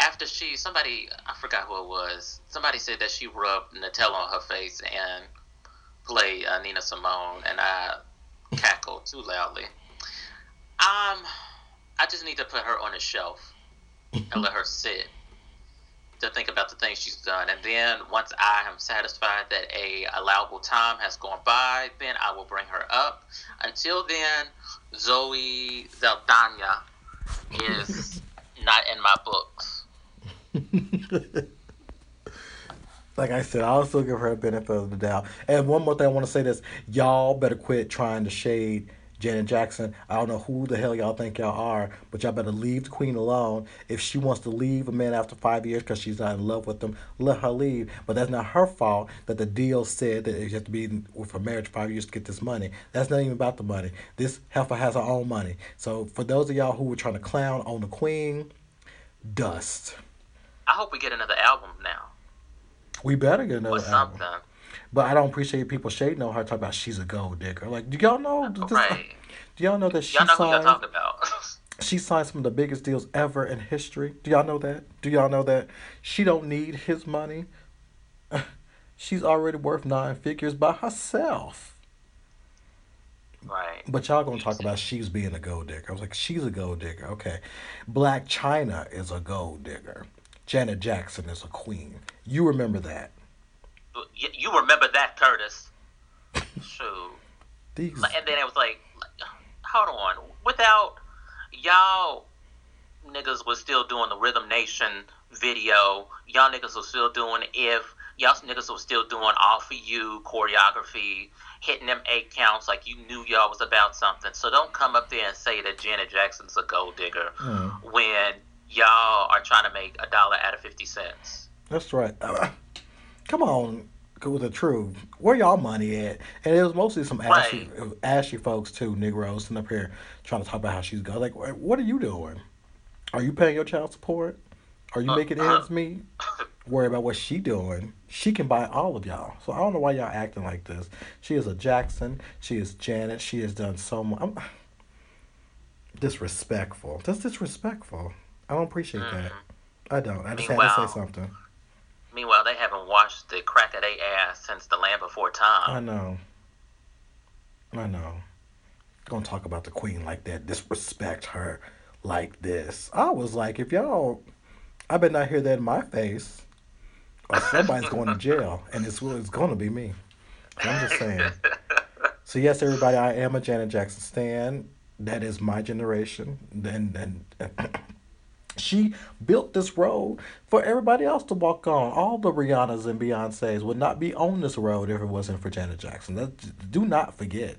Speaker 2: after she somebody I forgot who it was. Somebody said that she rubbed Nutella on her face and played uh, Nina Simone, and I cackled too loudly. Um, I just need to put her on a shelf and let her sit to think about the things she's done. And then once I am satisfied that a allowable time has gone by, then I will bring her up. Until then, Zoe Saldana is [laughs] not in my books. [laughs]
Speaker 1: like I said, I'll still give her a benefit of the doubt. And one more thing I want to say this: y'all better quit trying to shade Janet Jackson. I don't know who the hell y'all think y'all are, but y'all better leave the queen alone. If she wants to leave a man after five years because she's not in love with him, let her leave. But that's not her fault that the deal said that you have to be with a marriage five years to get this money. That's not even about the money. This heifer has her own money. So for those of y'all who were trying to clown on the queen, dust.
Speaker 2: I hope we get another album now.
Speaker 1: We better get another or something. album. But I don't appreciate people shading on her talking about she's a gold digger. Like, do y'all know? This, right. Do y'all know that she
Speaker 2: y'all know signed? Y'all talking about. [laughs]
Speaker 1: she signed some of the biggest deals ever in history. Do y'all know that? Do y'all know that she don't need his money? [laughs] She's already worth nine figures by herself.
Speaker 2: Right.
Speaker 1: But y'all gonna talk about she's being a gold digger. I was like, she's a gold digger. Okay. Blac Chyna is a gold digger. Janet Jackson is a queen. You remember that.
Speaker 2: You remember that, Curtis? Shoot.
Speaker 1: These.
Speaker 2: And then it was like, hold on, without y'all niggas was still doing the Rhythm Nation video, y'all niggas was still doing if y'all niggas was still doing all for you choreography, hitting them eight counts like you knew y'all was about something. So don't come up there and say that Janet Jackson's a gold digger
Speaker 1: Mm.
Speaker 2: when y'all are trying to make a dollar out of fifty cents.
Speaker 1: That's right. [clears throat] Come on, go with the truth. Where y'all money at? And it was mostly some ashy, ashy folks too, Negroes, sitting up here trying to talk about how she's going. Like, what are you doing? Are you paying your child support? Are you
Speaker 2: Uh,
Speaker 1: making
Speaker 2: uh.
Speaker 1: ends meet? [laughs] Worry about what she doing. She can buy all of y'all. So I don't know why y'all acting like this. She is a Jackson. She is Janet. She has done so much. I'm [sighs] disrespectful. That's disrespectful. I don't appreciate that. I don't. I just had to say something.
Speaker 2: Meanwhile, they haven't washed the crack of their ass since the land before time.
Speaker 1: I know. I know. Gonna talk about the queen like that, disrespect her like this. I was like, if y'all, I better not hear that in my face, or somebody's going to [laughs] jail, and it's it's gonna be me. I'm just saying. So yes, everybody, I am a Janet Jackson stan. That is my generation, and and. She built this road for everybody else to walk on. All the Rihannas and Beyonces would not be on this road if it wasn't for Janet Jackson. That, do not forget.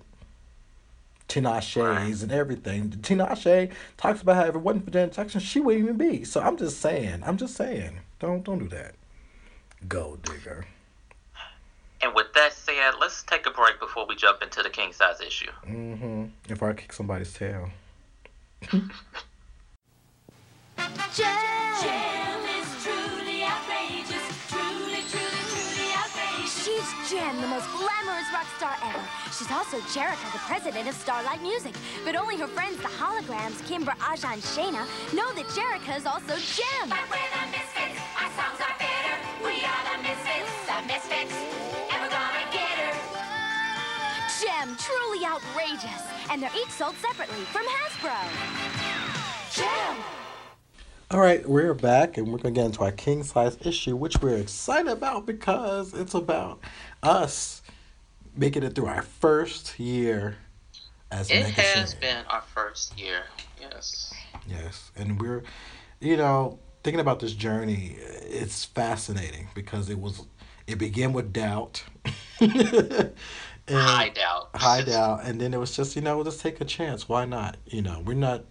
Speaker 1: Tinashe's and everything. Tinashe talks about how if it wasn't for Janet Jackson, she wouldn't even be. So I'm just saying. I'm just saying. Don't don't do that. Gold digger.
Speaker 2: And with that said, let's take a break before we jump into the king size issue.
Speaker 1: Mm-hmm. If I kick somebody's tail. [laughs]
Speaker 3: Jem,
Speaker 4: the most glamorous rock star ever. She's also Jerica, the president of Starlight Music. But only her friends, the holograms, Kimber, Aja, and Shana, know that Jerica is also Jem.
Speaker 3: But we're the misfits. Our songs are better. We are the misfits. The misfits. And we're gonna get her.
Speaker 4: Jem, truly outrageous. And they're each sold separately from Hasbro.
Speaker 3: Jem.
Speaker 1: All right, we're back and we're going to get into our king size issue, which we're excited about because it's about us making it through our first year as
Speaker 2: It has been our first year. Yes.
Speaker 1: Yes, and we're, you know, thinking about this journey. It's fascinating because it was, it began with doubt, [laughs]
Speaker 2: High doubt.
Speaker 1: high doubt, and then it was just, you know, let's take a chance. Why not? You know, we're not.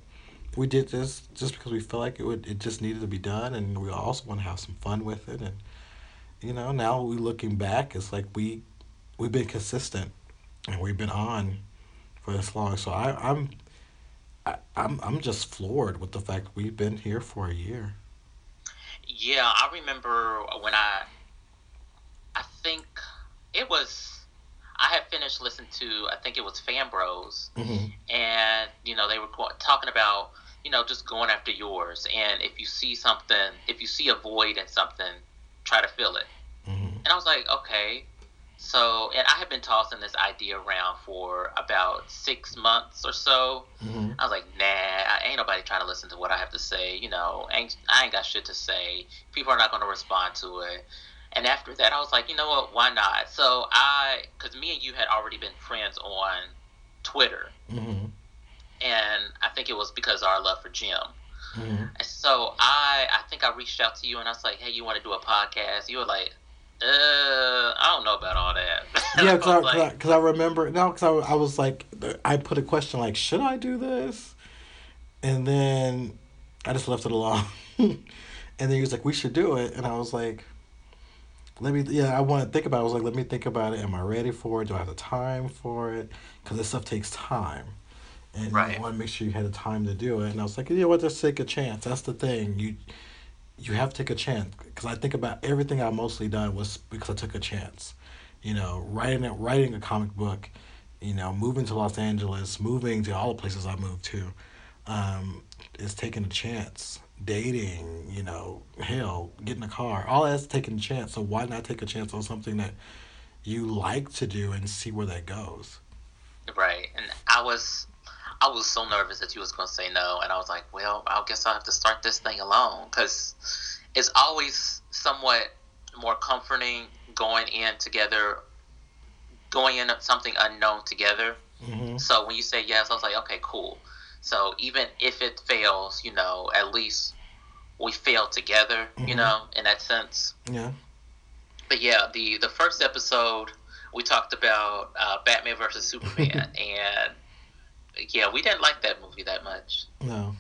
Speaker 1: We did this just because we felt like it would. It just needed to be done, and we also want to have some fun with it. And you know, now we looking back, it's like we, we've been consistent, and we've been on for this long. So I, I'm I, I'm I'm just floored with the fact we've been here for a year.
Speaker 2: Yeah, I remember when I, I think it was, I had finished listening to, I think it was Fan Bros,
Speaker 1: Mhm.
Speaker 2: and you know they were talking about, you know, just going after yours, and if you see something, if you see a void in something, try to fill it.
Speaker 1: Mhm.
Speaker 2: And I was like, okay. So, and I had been tossing this idea around for about six months or so.
Speaker 1: Mhm.
Speaker 2: I was like, nah, I ain't nobody trying to listen to what I have to say. You know, ain't, I ain't got shit to say. People are not going to respond to it. And after that, I was like, you know what? Why not? So I, because me and you had already been friends on Twitter,
Speaker 1: Mhm.
Speaker 2: And I think it was because of our love for Jem.
Speaker 1: Mhm.
Speaker 2: And so I, I think I reached out to you and I was like, hey, you want to do a podcast? You were like, uh, I don't know about all that. [laughs]
Speaker 1: Yeah, because I,
Speaker 2: was
Speaker 1: cause I,
Speaker 2: like,
Speaker 1: 'cause I remember now because I, I was like, I put a question like, should I do this? And then I just left it alone. [laughs] and then he was like, we should do it, and I was like, let me. Yeah, I want to think about. it. I was like, let me think about it. Am I ready for it? Do I have the time for it? Because this stuff takes time. And
Speaker 2: Right.
Speaker 1: you want to make sure you had the time to do it. And I was like, you know what? Just take a chance. That's the thing. You you have to take a chance because I think about everything I mostly done was because I took a chance. You know, writing it, writing a comic book, you know, moving to Los Angeles, moving to all the places I moved to, um, is taking a chance. Dating, you know, hell, getting a car, all that's taking a chance. So why not take a chance on something that you like to do and see where that goes?
Speaker 2: right. And I was, I was so nervous that you was going to say no. And I was like, well, I guess I'll have to start this thing alone because it's always somewhat more comforting going in together, going in something unknown together.
Speaker 1: hmm
Speaker 2: So when you say yes, I was like, okay, cool. So even if it fails, you know, at least we fail together, you
Speaker 1: Mhm.
Speaker 2: know, in that sense.
Speaker 1: Yeah.
Speaker 2: But yeah, the the first episode we talked about uh, Batman versus Superman, [laughs] and yeah, we didn't like that movie that much.
Speaker 1: No.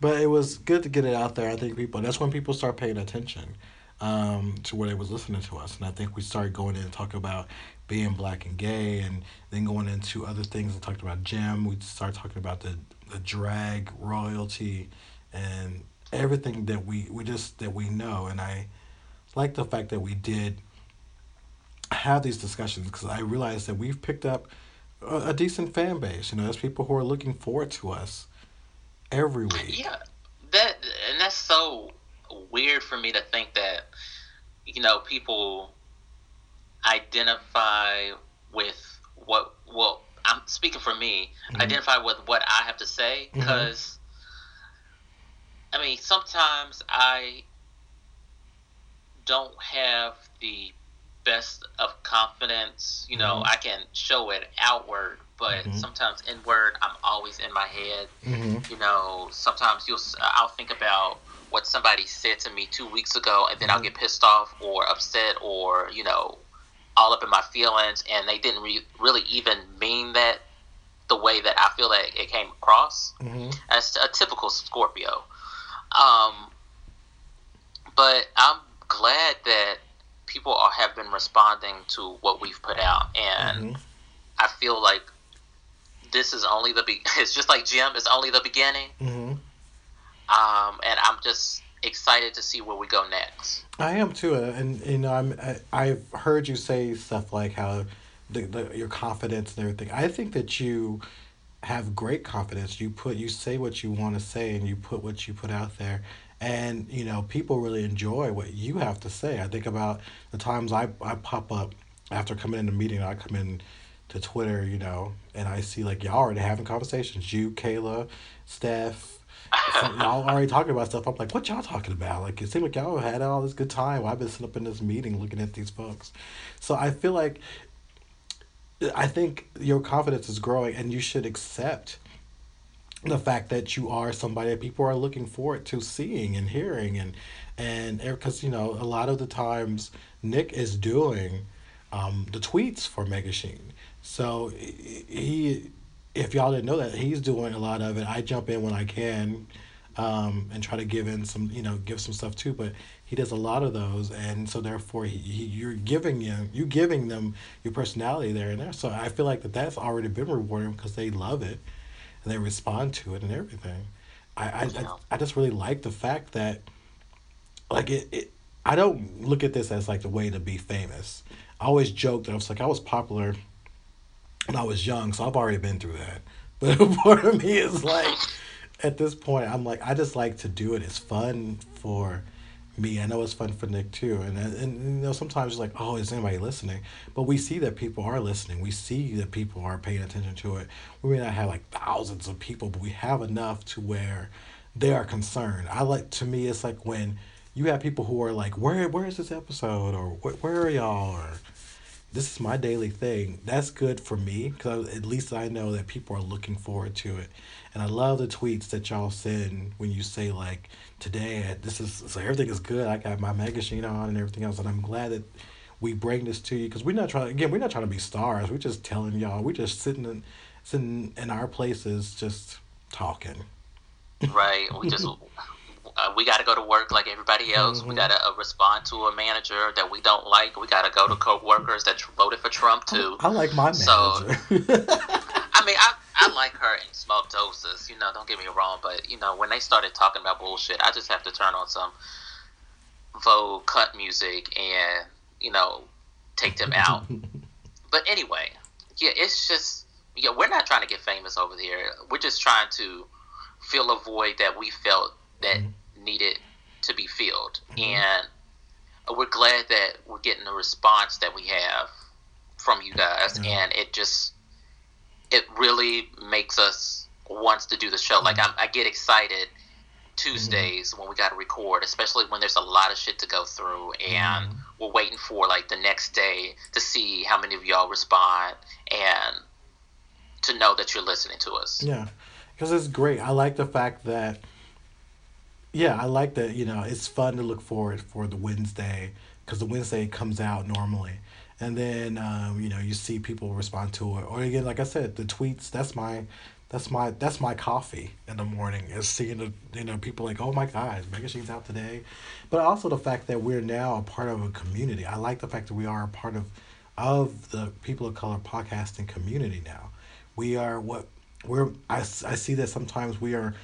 Speaker 1: But it was good to get it out there. I think people that's when people start paying attention um, to where they was listening to us. And I think we started going in and talking about being black and gay and then going into other things and talked about Jem. We started talking about the, the drag royalty and everything that we, we just that we know. And I like the fact that we did have these discussions because I realized that we've picked up a, decent fan base. You know, there's people who are looking forward to us every week.
Speaker 2: Yeah, that and that's so weird for me to think that you know people identify with what well I'm speaking for me
Speaker 1: Mhm.
Speaker 2: identify with what I have to say because I mean sometimes I don't have the best of confidence you know
Speaker 1: Mhm.
Speaker 2: I can show it outward but
Speaker 1: Mhm.
Speaker 2: sometimes inward I'm always in my head
Speaker 1: hmm
Speaker 2: you know, sometimes you'll I'll think about what somebody said to me two weeks ago, and then I'll
Speaker 1: Mhm.
Speaker 2: get pissed off or upset or you know, all up in my feelings, and they didn't re- really even mean that the way that I feel that it came across.
Speaker 1: hmm
Speaker 2: That's a typical Scorpio. Um, but I'm glad that people are, have been responding to what we've put out, and
Speaker 1: hmm
Speaker 2: I feel like this is only the be- [laughs] it's just like Jem it's only the beginning.
Speaker 1: Hmm
Speaker 2: um, and I'm just excited to see where we go next.
Speaker 1: I am too, uh, and you know, I'm I, I've heard you say stuff like how the, the your confidence and everything. I think that you have great confidence. You put you say what you want to say, and you put what you put out there, and you know, people really enjoy what you have to say. I think about the times I I pop up after coming in the meeting. I come in to Twitter, you know, and I see like y'all already having conversations. You, Kayla, Steph. y'all already talking about stuff. I'm like, what y'all talking about? Like, it seemed like y'all had all this good time. Well, I've been sitting up in this meeting looking at these folks. So I feel like, I think your confidence is growing, and you should accept the fact that you are somebody that people are looking forward to seeing and hearing, and and because you know a lot of the times Nick is doing um, the tweets for Mega Sheen. So he, if y'all didn't know that, he's doing a lot of it. I jump in when I can, um, and try to give in some, you know, give some stuff too. But he does a lot of those, and so therefore, he, he you're giving him, you giving them your personality there and there. So I feel like that that's already been rewarding because they love it, and they respond to it and everything. I I,
Speaker 2: Yeah.
Speaker 1: I, I just really like the fact that, like it, it. I don't look at this as like the way to be famous. I always joke that I was like I was popular when I was young, so I've already been through that. [laughs] But [laughs] part of me is like, at this point, I'm like, I just like to do it. It's fun for me. I know it's fun for Nick too. And and, and you know, sometimes it's like, oh, is anybody listening? But we see that people are listening. We see that people are paying attention to it. We may not have like thousands of people, but we have enough to where they are concerned. I like to me, it's like when you have people who are like, where where is this episode, or where, where are y'all, or this is my daily thing. That's good for me because at least I know that people are looking forward to it. And I love the tweets that y'all send when you say like, today uh, this is so everything is good. I got my magazine on and everything else, and I'm glad that we bring this to you because we're not trying again. We're not trying to be stars. We're just telling y'all. We're just sitting in sitting in our places, just talking.
Speaker 2: right we just [laughs] uh, we got to go to work like everybody else we
Speaker 1: Mhm.
Speaker 2: got to uh, respond to a manager that we don't like we got to go to co-workers that voted for trump too
Speaker 1: I like my
Speaker 2: So-
Speaker 1: manager. [laughs]
Speaker 2: I mean, I, I like her in small doses, you know, don't get me wrong, but, you know, when they started talking about bullshit, I just have to turn on some Vogue cut music and, you know, take them out. [laughs] but anyway, yeah, it's just, yeah, we're not trying to get famous over here. We're just trying to fill a void that we felt that needed to be filled. Mm-hmm. And we're glad that we're getting the response that we have from you guys.
Speaker 1: Yeah.
Speaker 2: And it just, it really makes us wants to do the show. Like mm-hmm. I'm, I get excited Tuesdays when we got to record, especially when there's a lot of shit to go through, and
Speaker 1: Mm-hmm.
Speaker 2: we're waiting for like the next day to see how many of y'all respond and to know that you're listening to us.
Speaker 1: Yeah, because it's great. I like the fact that, yeah, I like that. You know, it's fun to look forward for the Wednesday because the Wednesday comes out normally, and then um, you know you see people respond to it. Or again, like I said, the tweets. That's my, that's my that's my coffee in the morning is seeing the you know people like oh my god Mega Shane's out today, but also the fact that we're now a part of a community. I like the fact that we are a part of of the people of color podcasting community now. We are what we're I I see that sometimes we are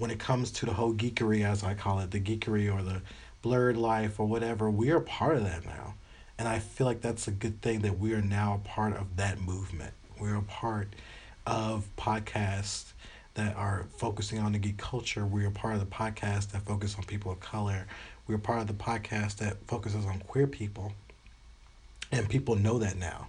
Speaker 1: when it comes to the whole geekery as I call it, the geekery or the blurred life or whatever, we are part of that now. And I feel like that's a good thing that we are now a part of that movement. We're a part of podcasts that are focusing on the geek culture. We're a part of the podcast that focus on people of color. We're part of the podcast that focuses on queer people. And people know that now.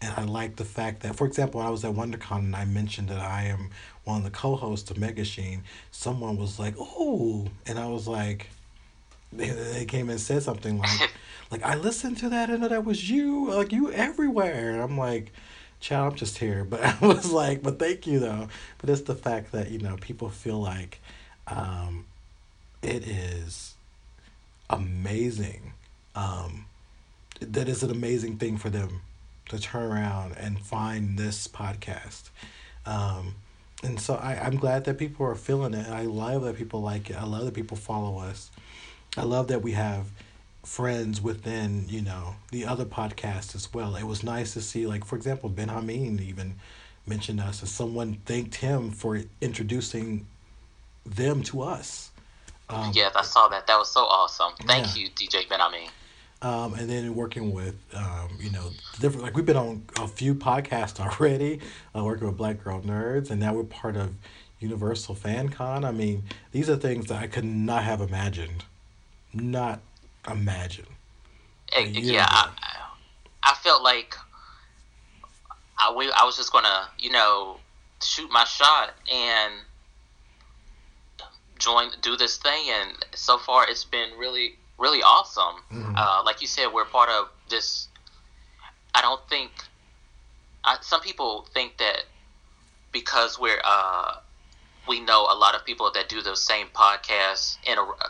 Speaker 1: And I like the fact that, for example, when I was at WonderCon and I mentioned that I am one of the co-hosts of Megashine, someone was like, "Oh," and I was like, they, they came and said something like, [laughs] "Like I listened to that and that was you, like you everywhere." And I'm like, "Child, I'm just here," [laughs] but I was like, "But thank you though." But it's the fact that you know people feel like um, it is amazing. Um, that is an amazing thing for them to turn around and find this podcast. Um, and so I, I'm glad that people are feeling it. I love that people like it. I love that people follow us. I love that we have friends within, you know, the other podcasts as well. It was nice to see, like, for example, Benhameen even mentioned us and someone thanked him for introducing them to us. Um,
Speaker 2: Yeah, I saw that. That was so awesome. Thank
Speaker 1: Yeah.
Speaker 2: you, DJ Benhameen.
Speaker 1: Um, and then working with um, you know different like we've been on a few podcasts [laughs] already uh, working with black girl nerds and now we're part of universal fan con i mean these are things that i could not have imagined. Not imagine
Speaker 2: yeah. I, I felt like I, we, I was just gonna, you know, shoot my shot and join, do this thing, and so far it's been really, really awesome.
Speaker 1: Mhm.
Speaker 2: Uh, like you said, we're part of this. I don't think. I, some people think that because we're uh, we know a lot of people that do those same podcasts in a uh,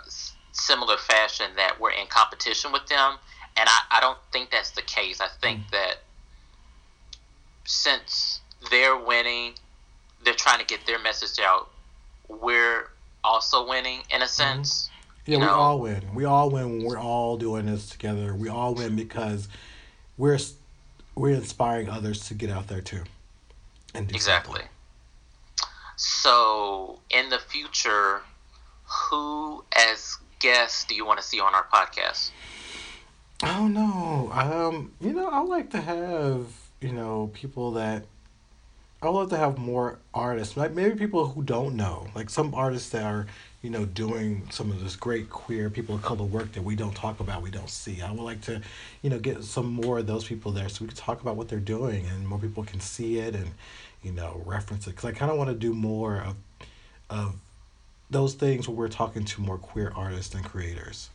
Speaker 2: similar fashion that we're in competition with them and I, I don't think that's the case i think that since they're winning they're trying to get their message out we're also winning in a sense
Speaker 1: yeah we
Speaker 2: know?
Speaker 1: all win we all win when we're all doing this together we all win because we're we're inspiring others to get out there too and do
Speaker 2: exactly
Speaker 1: something.
Speaker 2: so in the future who as guests do you want to see on our podcast
Speaker 1: I don't know. Um, you know, I like to have, you know, people that I would love to have more artists, like maybe people who don't know, like some artists that are, you know, doing some of this great queer people of color work that we don't talk about, we don't see. I would like to, you know, get some more of those people there so we can talk about what they're doing and more people can see it and, you know, reference it. Because I kind of want to do more of, of those things where we're talking to more queer artists and creators.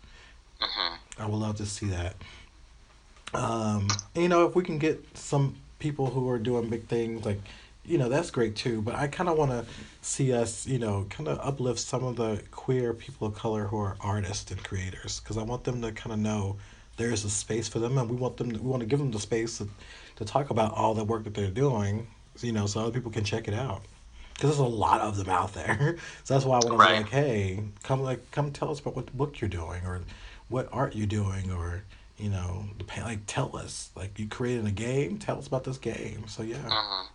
Speaker 2: hmm
Speaker 1: I would love to see that. Um, and, you know, if we can get some people who are doing big things, like, you know, that's great too. But I kind of want to see us, you know, kind of uplift some of the queer people of color who are artists and creators, because I want them to kind of know there is a space for them, and we want them, to, we want to give them the space to, to talk about all the work that they're doing, you know, so other people can check it out. Because there's a lot of them out there, [laughs] so that's why I want to
Speaker 2: Right.
Speaker 1: be like, hey, come like, come tell us about what book you're doing, or what art you're doing, or you know, like tell us, like you created a game, tell us about this game. So yeah,
Speaker 2: hmm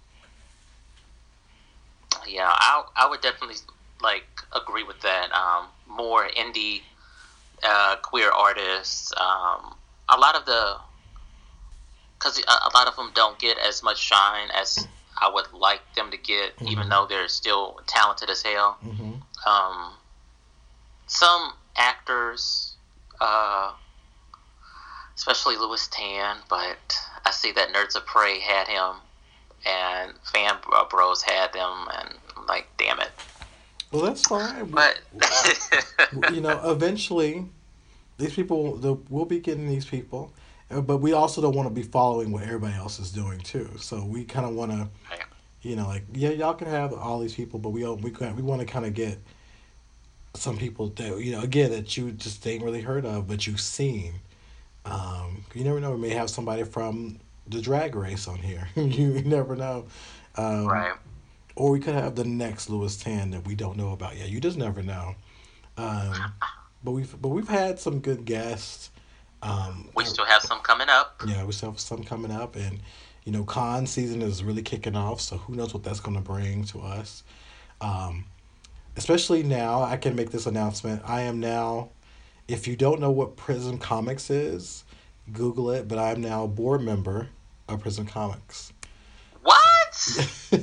Speaker 2: Yeah, I I would definitely like agree with that. Um, more indie uh, queer artists. Um, a lot of the because a, lot of them don't get as much shine as I would like them to get, even
Speaker 1: Mhm.
Speaker 2: though they're still talented as hell.
Speaker 1: hmm
Speaker 2: Um, some actors, uh, especially Lewis Tan, but I see that Nerds of Prey had him, and Fan Bros had them, and I'm like, damn it.
Speaker 1: Well, that's fine.
Speaker 2: But [laughs]
Speaker 1: you know, eventually, these people the, we'll be getting these people, uh, but we also don't want to be following what everybody else is doing too. So we kind of want to, you know, like yeah, y'all can have all these people, but we we we want to kind of get some people that you know again that you just ain't really heard of, but you've seen. Um, you never know. We may have somebody from the drag race on here. [laughs] you never know. Um,
Speaker 2: right.
Speaker 1: or we could have the next Lewis Tan that we don't know about yet. You just never know. Um, [laughs] but we've but we've had some good guests. Um,
Speaker 2: We still have some coming up.
Speaker 1: yeah, we still have some coming up, and you know, con season is really kicking off. So who knows what that's going to bring to us? Um, especially now, I can make this announcement. I am now. If you don't know what Prism Comics is, Google it. But I'm now a board member of Prism Comics.
Speaker 2: What? [laughs]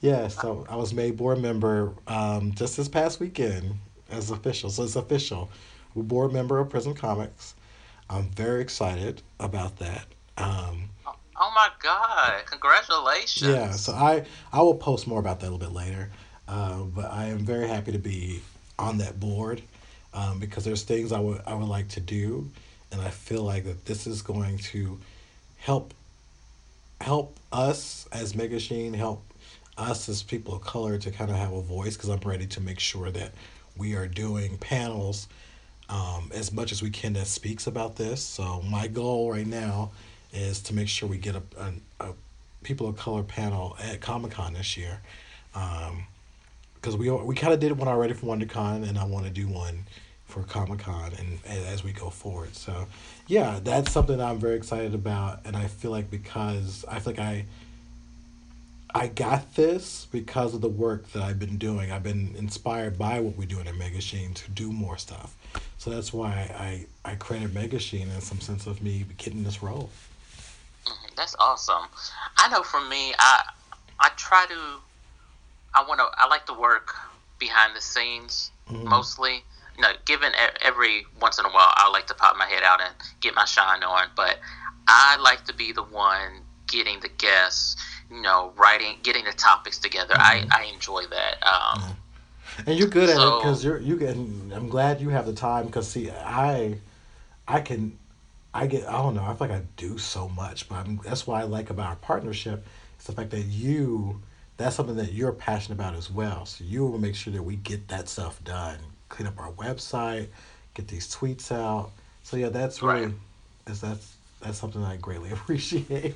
Speaker 1: Yeah, so I was made board member um, just this past weekend as official. So it's official. We're board member of Prism Comics. I'm very excited about that. Um,
Speaker 2: oh my God! Congratulations.
Speaker 1: yeah, so I I will post more about that a little bit later. Uh, but I am very happy to be on that board um, because there's things I would I would like to do, and I feel like that this is going to help help us as Megashine, help us as people of color to kind of have a voice because I'm ready to make sure that we are doing panels um, as much as we can that speaks about this. So my goal right now is to make sure we get a, a, a people of color panel at Comic Con this year. because we we kind of did one already for WonderCon, and I want to do one for Comic Con, and, and as we go forward. So, yeah, that's something I'm very excited about, and I feel like because I feel like I I got this because of the work that I've been doing. I've been inspired by what we're doing at Megashine to do more stuff. So that's why I I created Megashine in some sense of me getting this role. Mm-hmm.
Speaker 2: That's awesome. I know for me, I I try to. I want to. I like to work behind the scenes mm-hmm. mostly. You know, given every once in a while, I like to pop my head out and get my shine on. But I like to be the one getting the guests. You know, writing, getting the topics together. I I enjoy that. Um,
Speaker 1: And you're good at it because you're you get. I'm glad you have the time because see, I, I can, I get. I don't know. I feel like I do so much, but I'm, that's what I like about our partnership. It's the fact that you. That's something that you're passionate about as well. So you will make sure that we get that stuff done. Clean up our website, get these tweets out. So yeah, that's really,
Speaker 2: Right.
Speaker 1: is that's that's something I greatly [laughs] appreciate.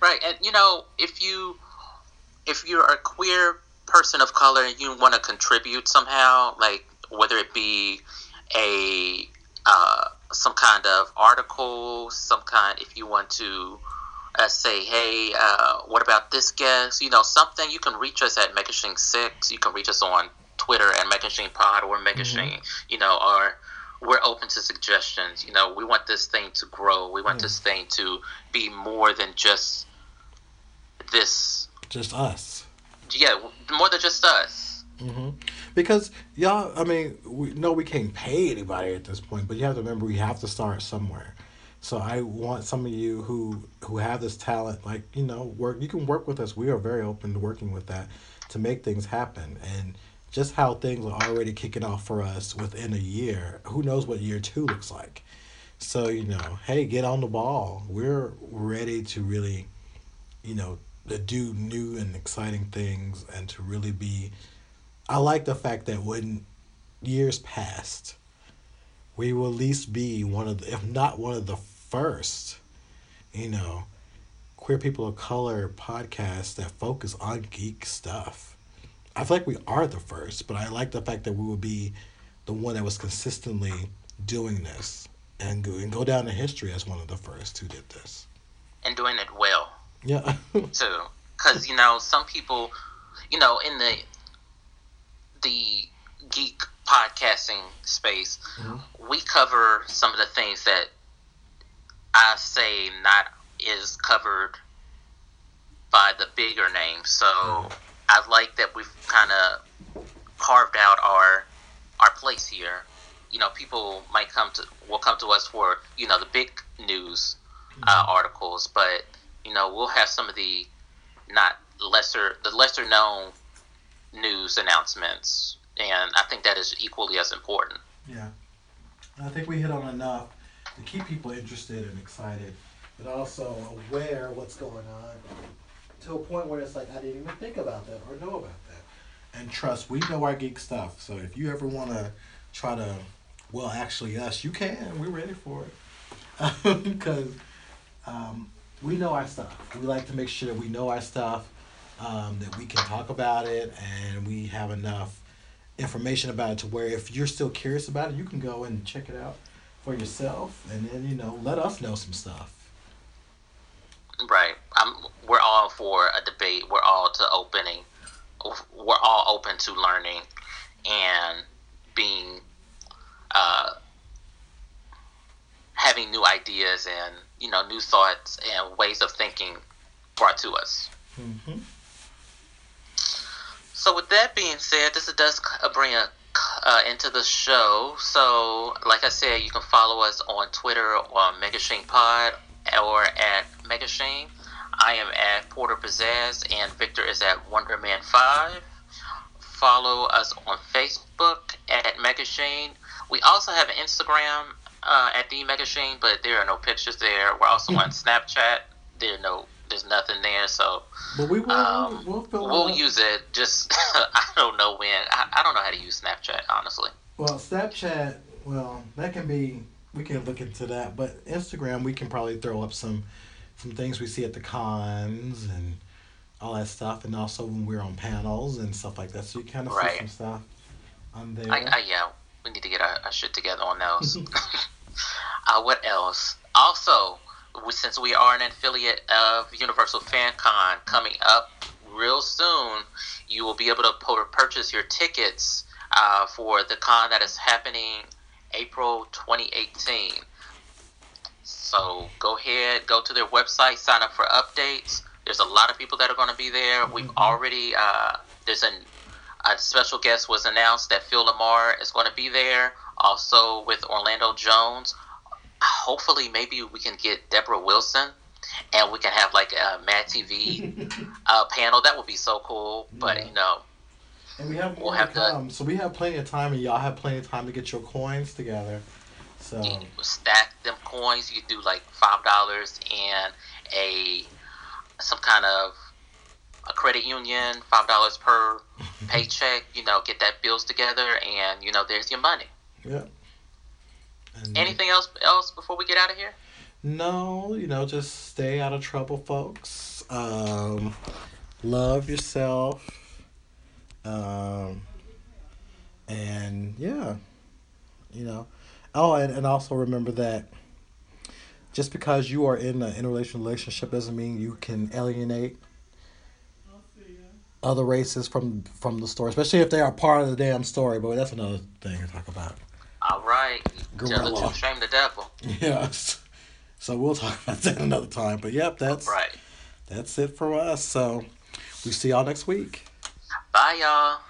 Speaker 2: Right, and you know, if you if you're a queer person of color and you want to contribute somehow, like whether it be a uh, some kind of article, some kind, if you want to uh, say, hey, uh, what about this guest? You know, something. You can reach us at Megashine Six. You can reach us on Twitter at Megashine Pod or Megashine. You know, or we're open to suggestions. You know, we want this thing to grow. We want this thing to be more than just this.
Speaker 1: Just us.
Speaker 2: Yeah, more than just us.
Speaker 1: hmm Because y'all, I mean, we know we can't pay anybody at this point, but you have to remember we have to start somewhere. So I want some of you who who have this talent, like you know, work. You can work with us. We are very open to working with that to make things happen. And just how things are already kicking off for us within a year. Who knows what year two looks like? So you know, hey, get on the ball. We're ready to really, you know, to do new and exciting things and to really be I like the fact that when years passed, we will at least be one of the, if not one of the first, you know, queer people of color podcasts that focus on geek stuff. I feel like we are the first, but I like the fact that we will be the one that was consistently doing this and go, and go down in history as one of the first who did this.
Speaker 2: and doing it well
Speaker 1: Yeah. [laughs]
Speaker 2: too. Because you know, some people, you know, in the the geek podcasting space, mm-hmm. we cover some of the things that I say not is covered by the bigger names. So mm-hmm. I like that we've kind of carved out our our place here. You know, people might come to will come to us for you know the big news uh, articles, but you know we'll have some of the not lesser the lesser known news announcements, and I think that is equally as important.
Speaker 1: Yeah. I think we hit on enough to keep people interested and excited, but also aware what's going on to a point where it's like, I didn't even think about that or know about that. And trust, we know our geek stuff. So if you ever want to try to, well, actually, us, you can. We're ready for it. [laughs] Because um, we know our stuff. We like to make sure that we know our stuff, um, that we can talk about it, and we have enough information about it to where if you're still curious about it, you can go and check it out for yourself, and then you know let us know some stuff.
Speaker 2: Right. I'm, we're all for a debate. We're all to opening. We're all open to learning and being, uh, having new ideas and you know new thoughts and ways of thinking brought to us.
Speaker 1: Mm-hmm.
Speaker 2: So with that being said, this does uh, bring a uh, into the show. So, like I said, you can follow us on Twitter on Megashane Pod or at Megashane. I am at Porter Pizzazz and Victor is at Wonderman5. Follow us on Facebook at Megashane. We also have an Instagram uh, at the Megashane, but there are no pictures there. We're also on [laughs] Snapchat. There are no, there's nothing there. So
Speaker 1: But we will
Speaker 2: um,
Speaker 1: we'll
Speaker 2: we'll use it. Just [laughs] I don't know when. I, I don't know how to use Snapchat honestly.
Speaker 1: Well, Snapchat, well, that can be. We can look into that, but Instagram, we can probably throw up some, some things we see at the cons and all that stuff, and also when we're on panels and stuff like that. So you kind of
Speaker 2: Right.
Speaker 1: see some stuff on there.
Speaker 2: I, I yeah, we need to get our, our shit together on those. [laughs] [laughs] uh, what else? Also, we, since we are an affiliate of Universal Fan Con coming up real soon, you will be able to po- purchase your tickets uh, for the con that is happening April 2018. So go ahead, go to their website, sign up for updates. There's a lot of people that are going to be there. We've already uh, there's an a special guest was announced that Phil LaMarr is going to be there, also with Orlando Jones. Hopefully, maybe we can get Debra Wilson, and we can have like a Mad TV [laughs] uh, panel. That would be so cool. But
Speaker 1: Yeah.
Speaker 2: you know,
Speaker 1: and we have more
Speaker 2: we'll have to-
Speaker 1: come, so we have plenty of time, and y'all have plenty of time to get your coins together. So
Speaker 2: you stack them coins. You do like five dollars and a some kind of a credit union, five dollars per [laughs] paycheck. You know, get that bills together, and you know, there's your money.
Speaker 1: yeah. And
Speaker 2: Anything else else before we get out of here?
Speaker 1: No, you know, just stay out of trouble, folks. Um, love yourself. Um, and yeah, you know. Oh, and, and also remember that just because you are in an interracial relationship doesn't mean you can alienate other races from from the story, especially if they are part of the damn story. But that's another thing to talk about.
Speaker 2: All right, tell the
Speaker 1: Gorilla.
Speaker 2: truth, shame the devil.
Speaker 1: Yes. [laughs] So we'll talk about that another time. But yep, that's
Speaker 2: Right.
Speaker 1: that's it for us. So we see y'all next week.
Speaker 2: Bye, y'all.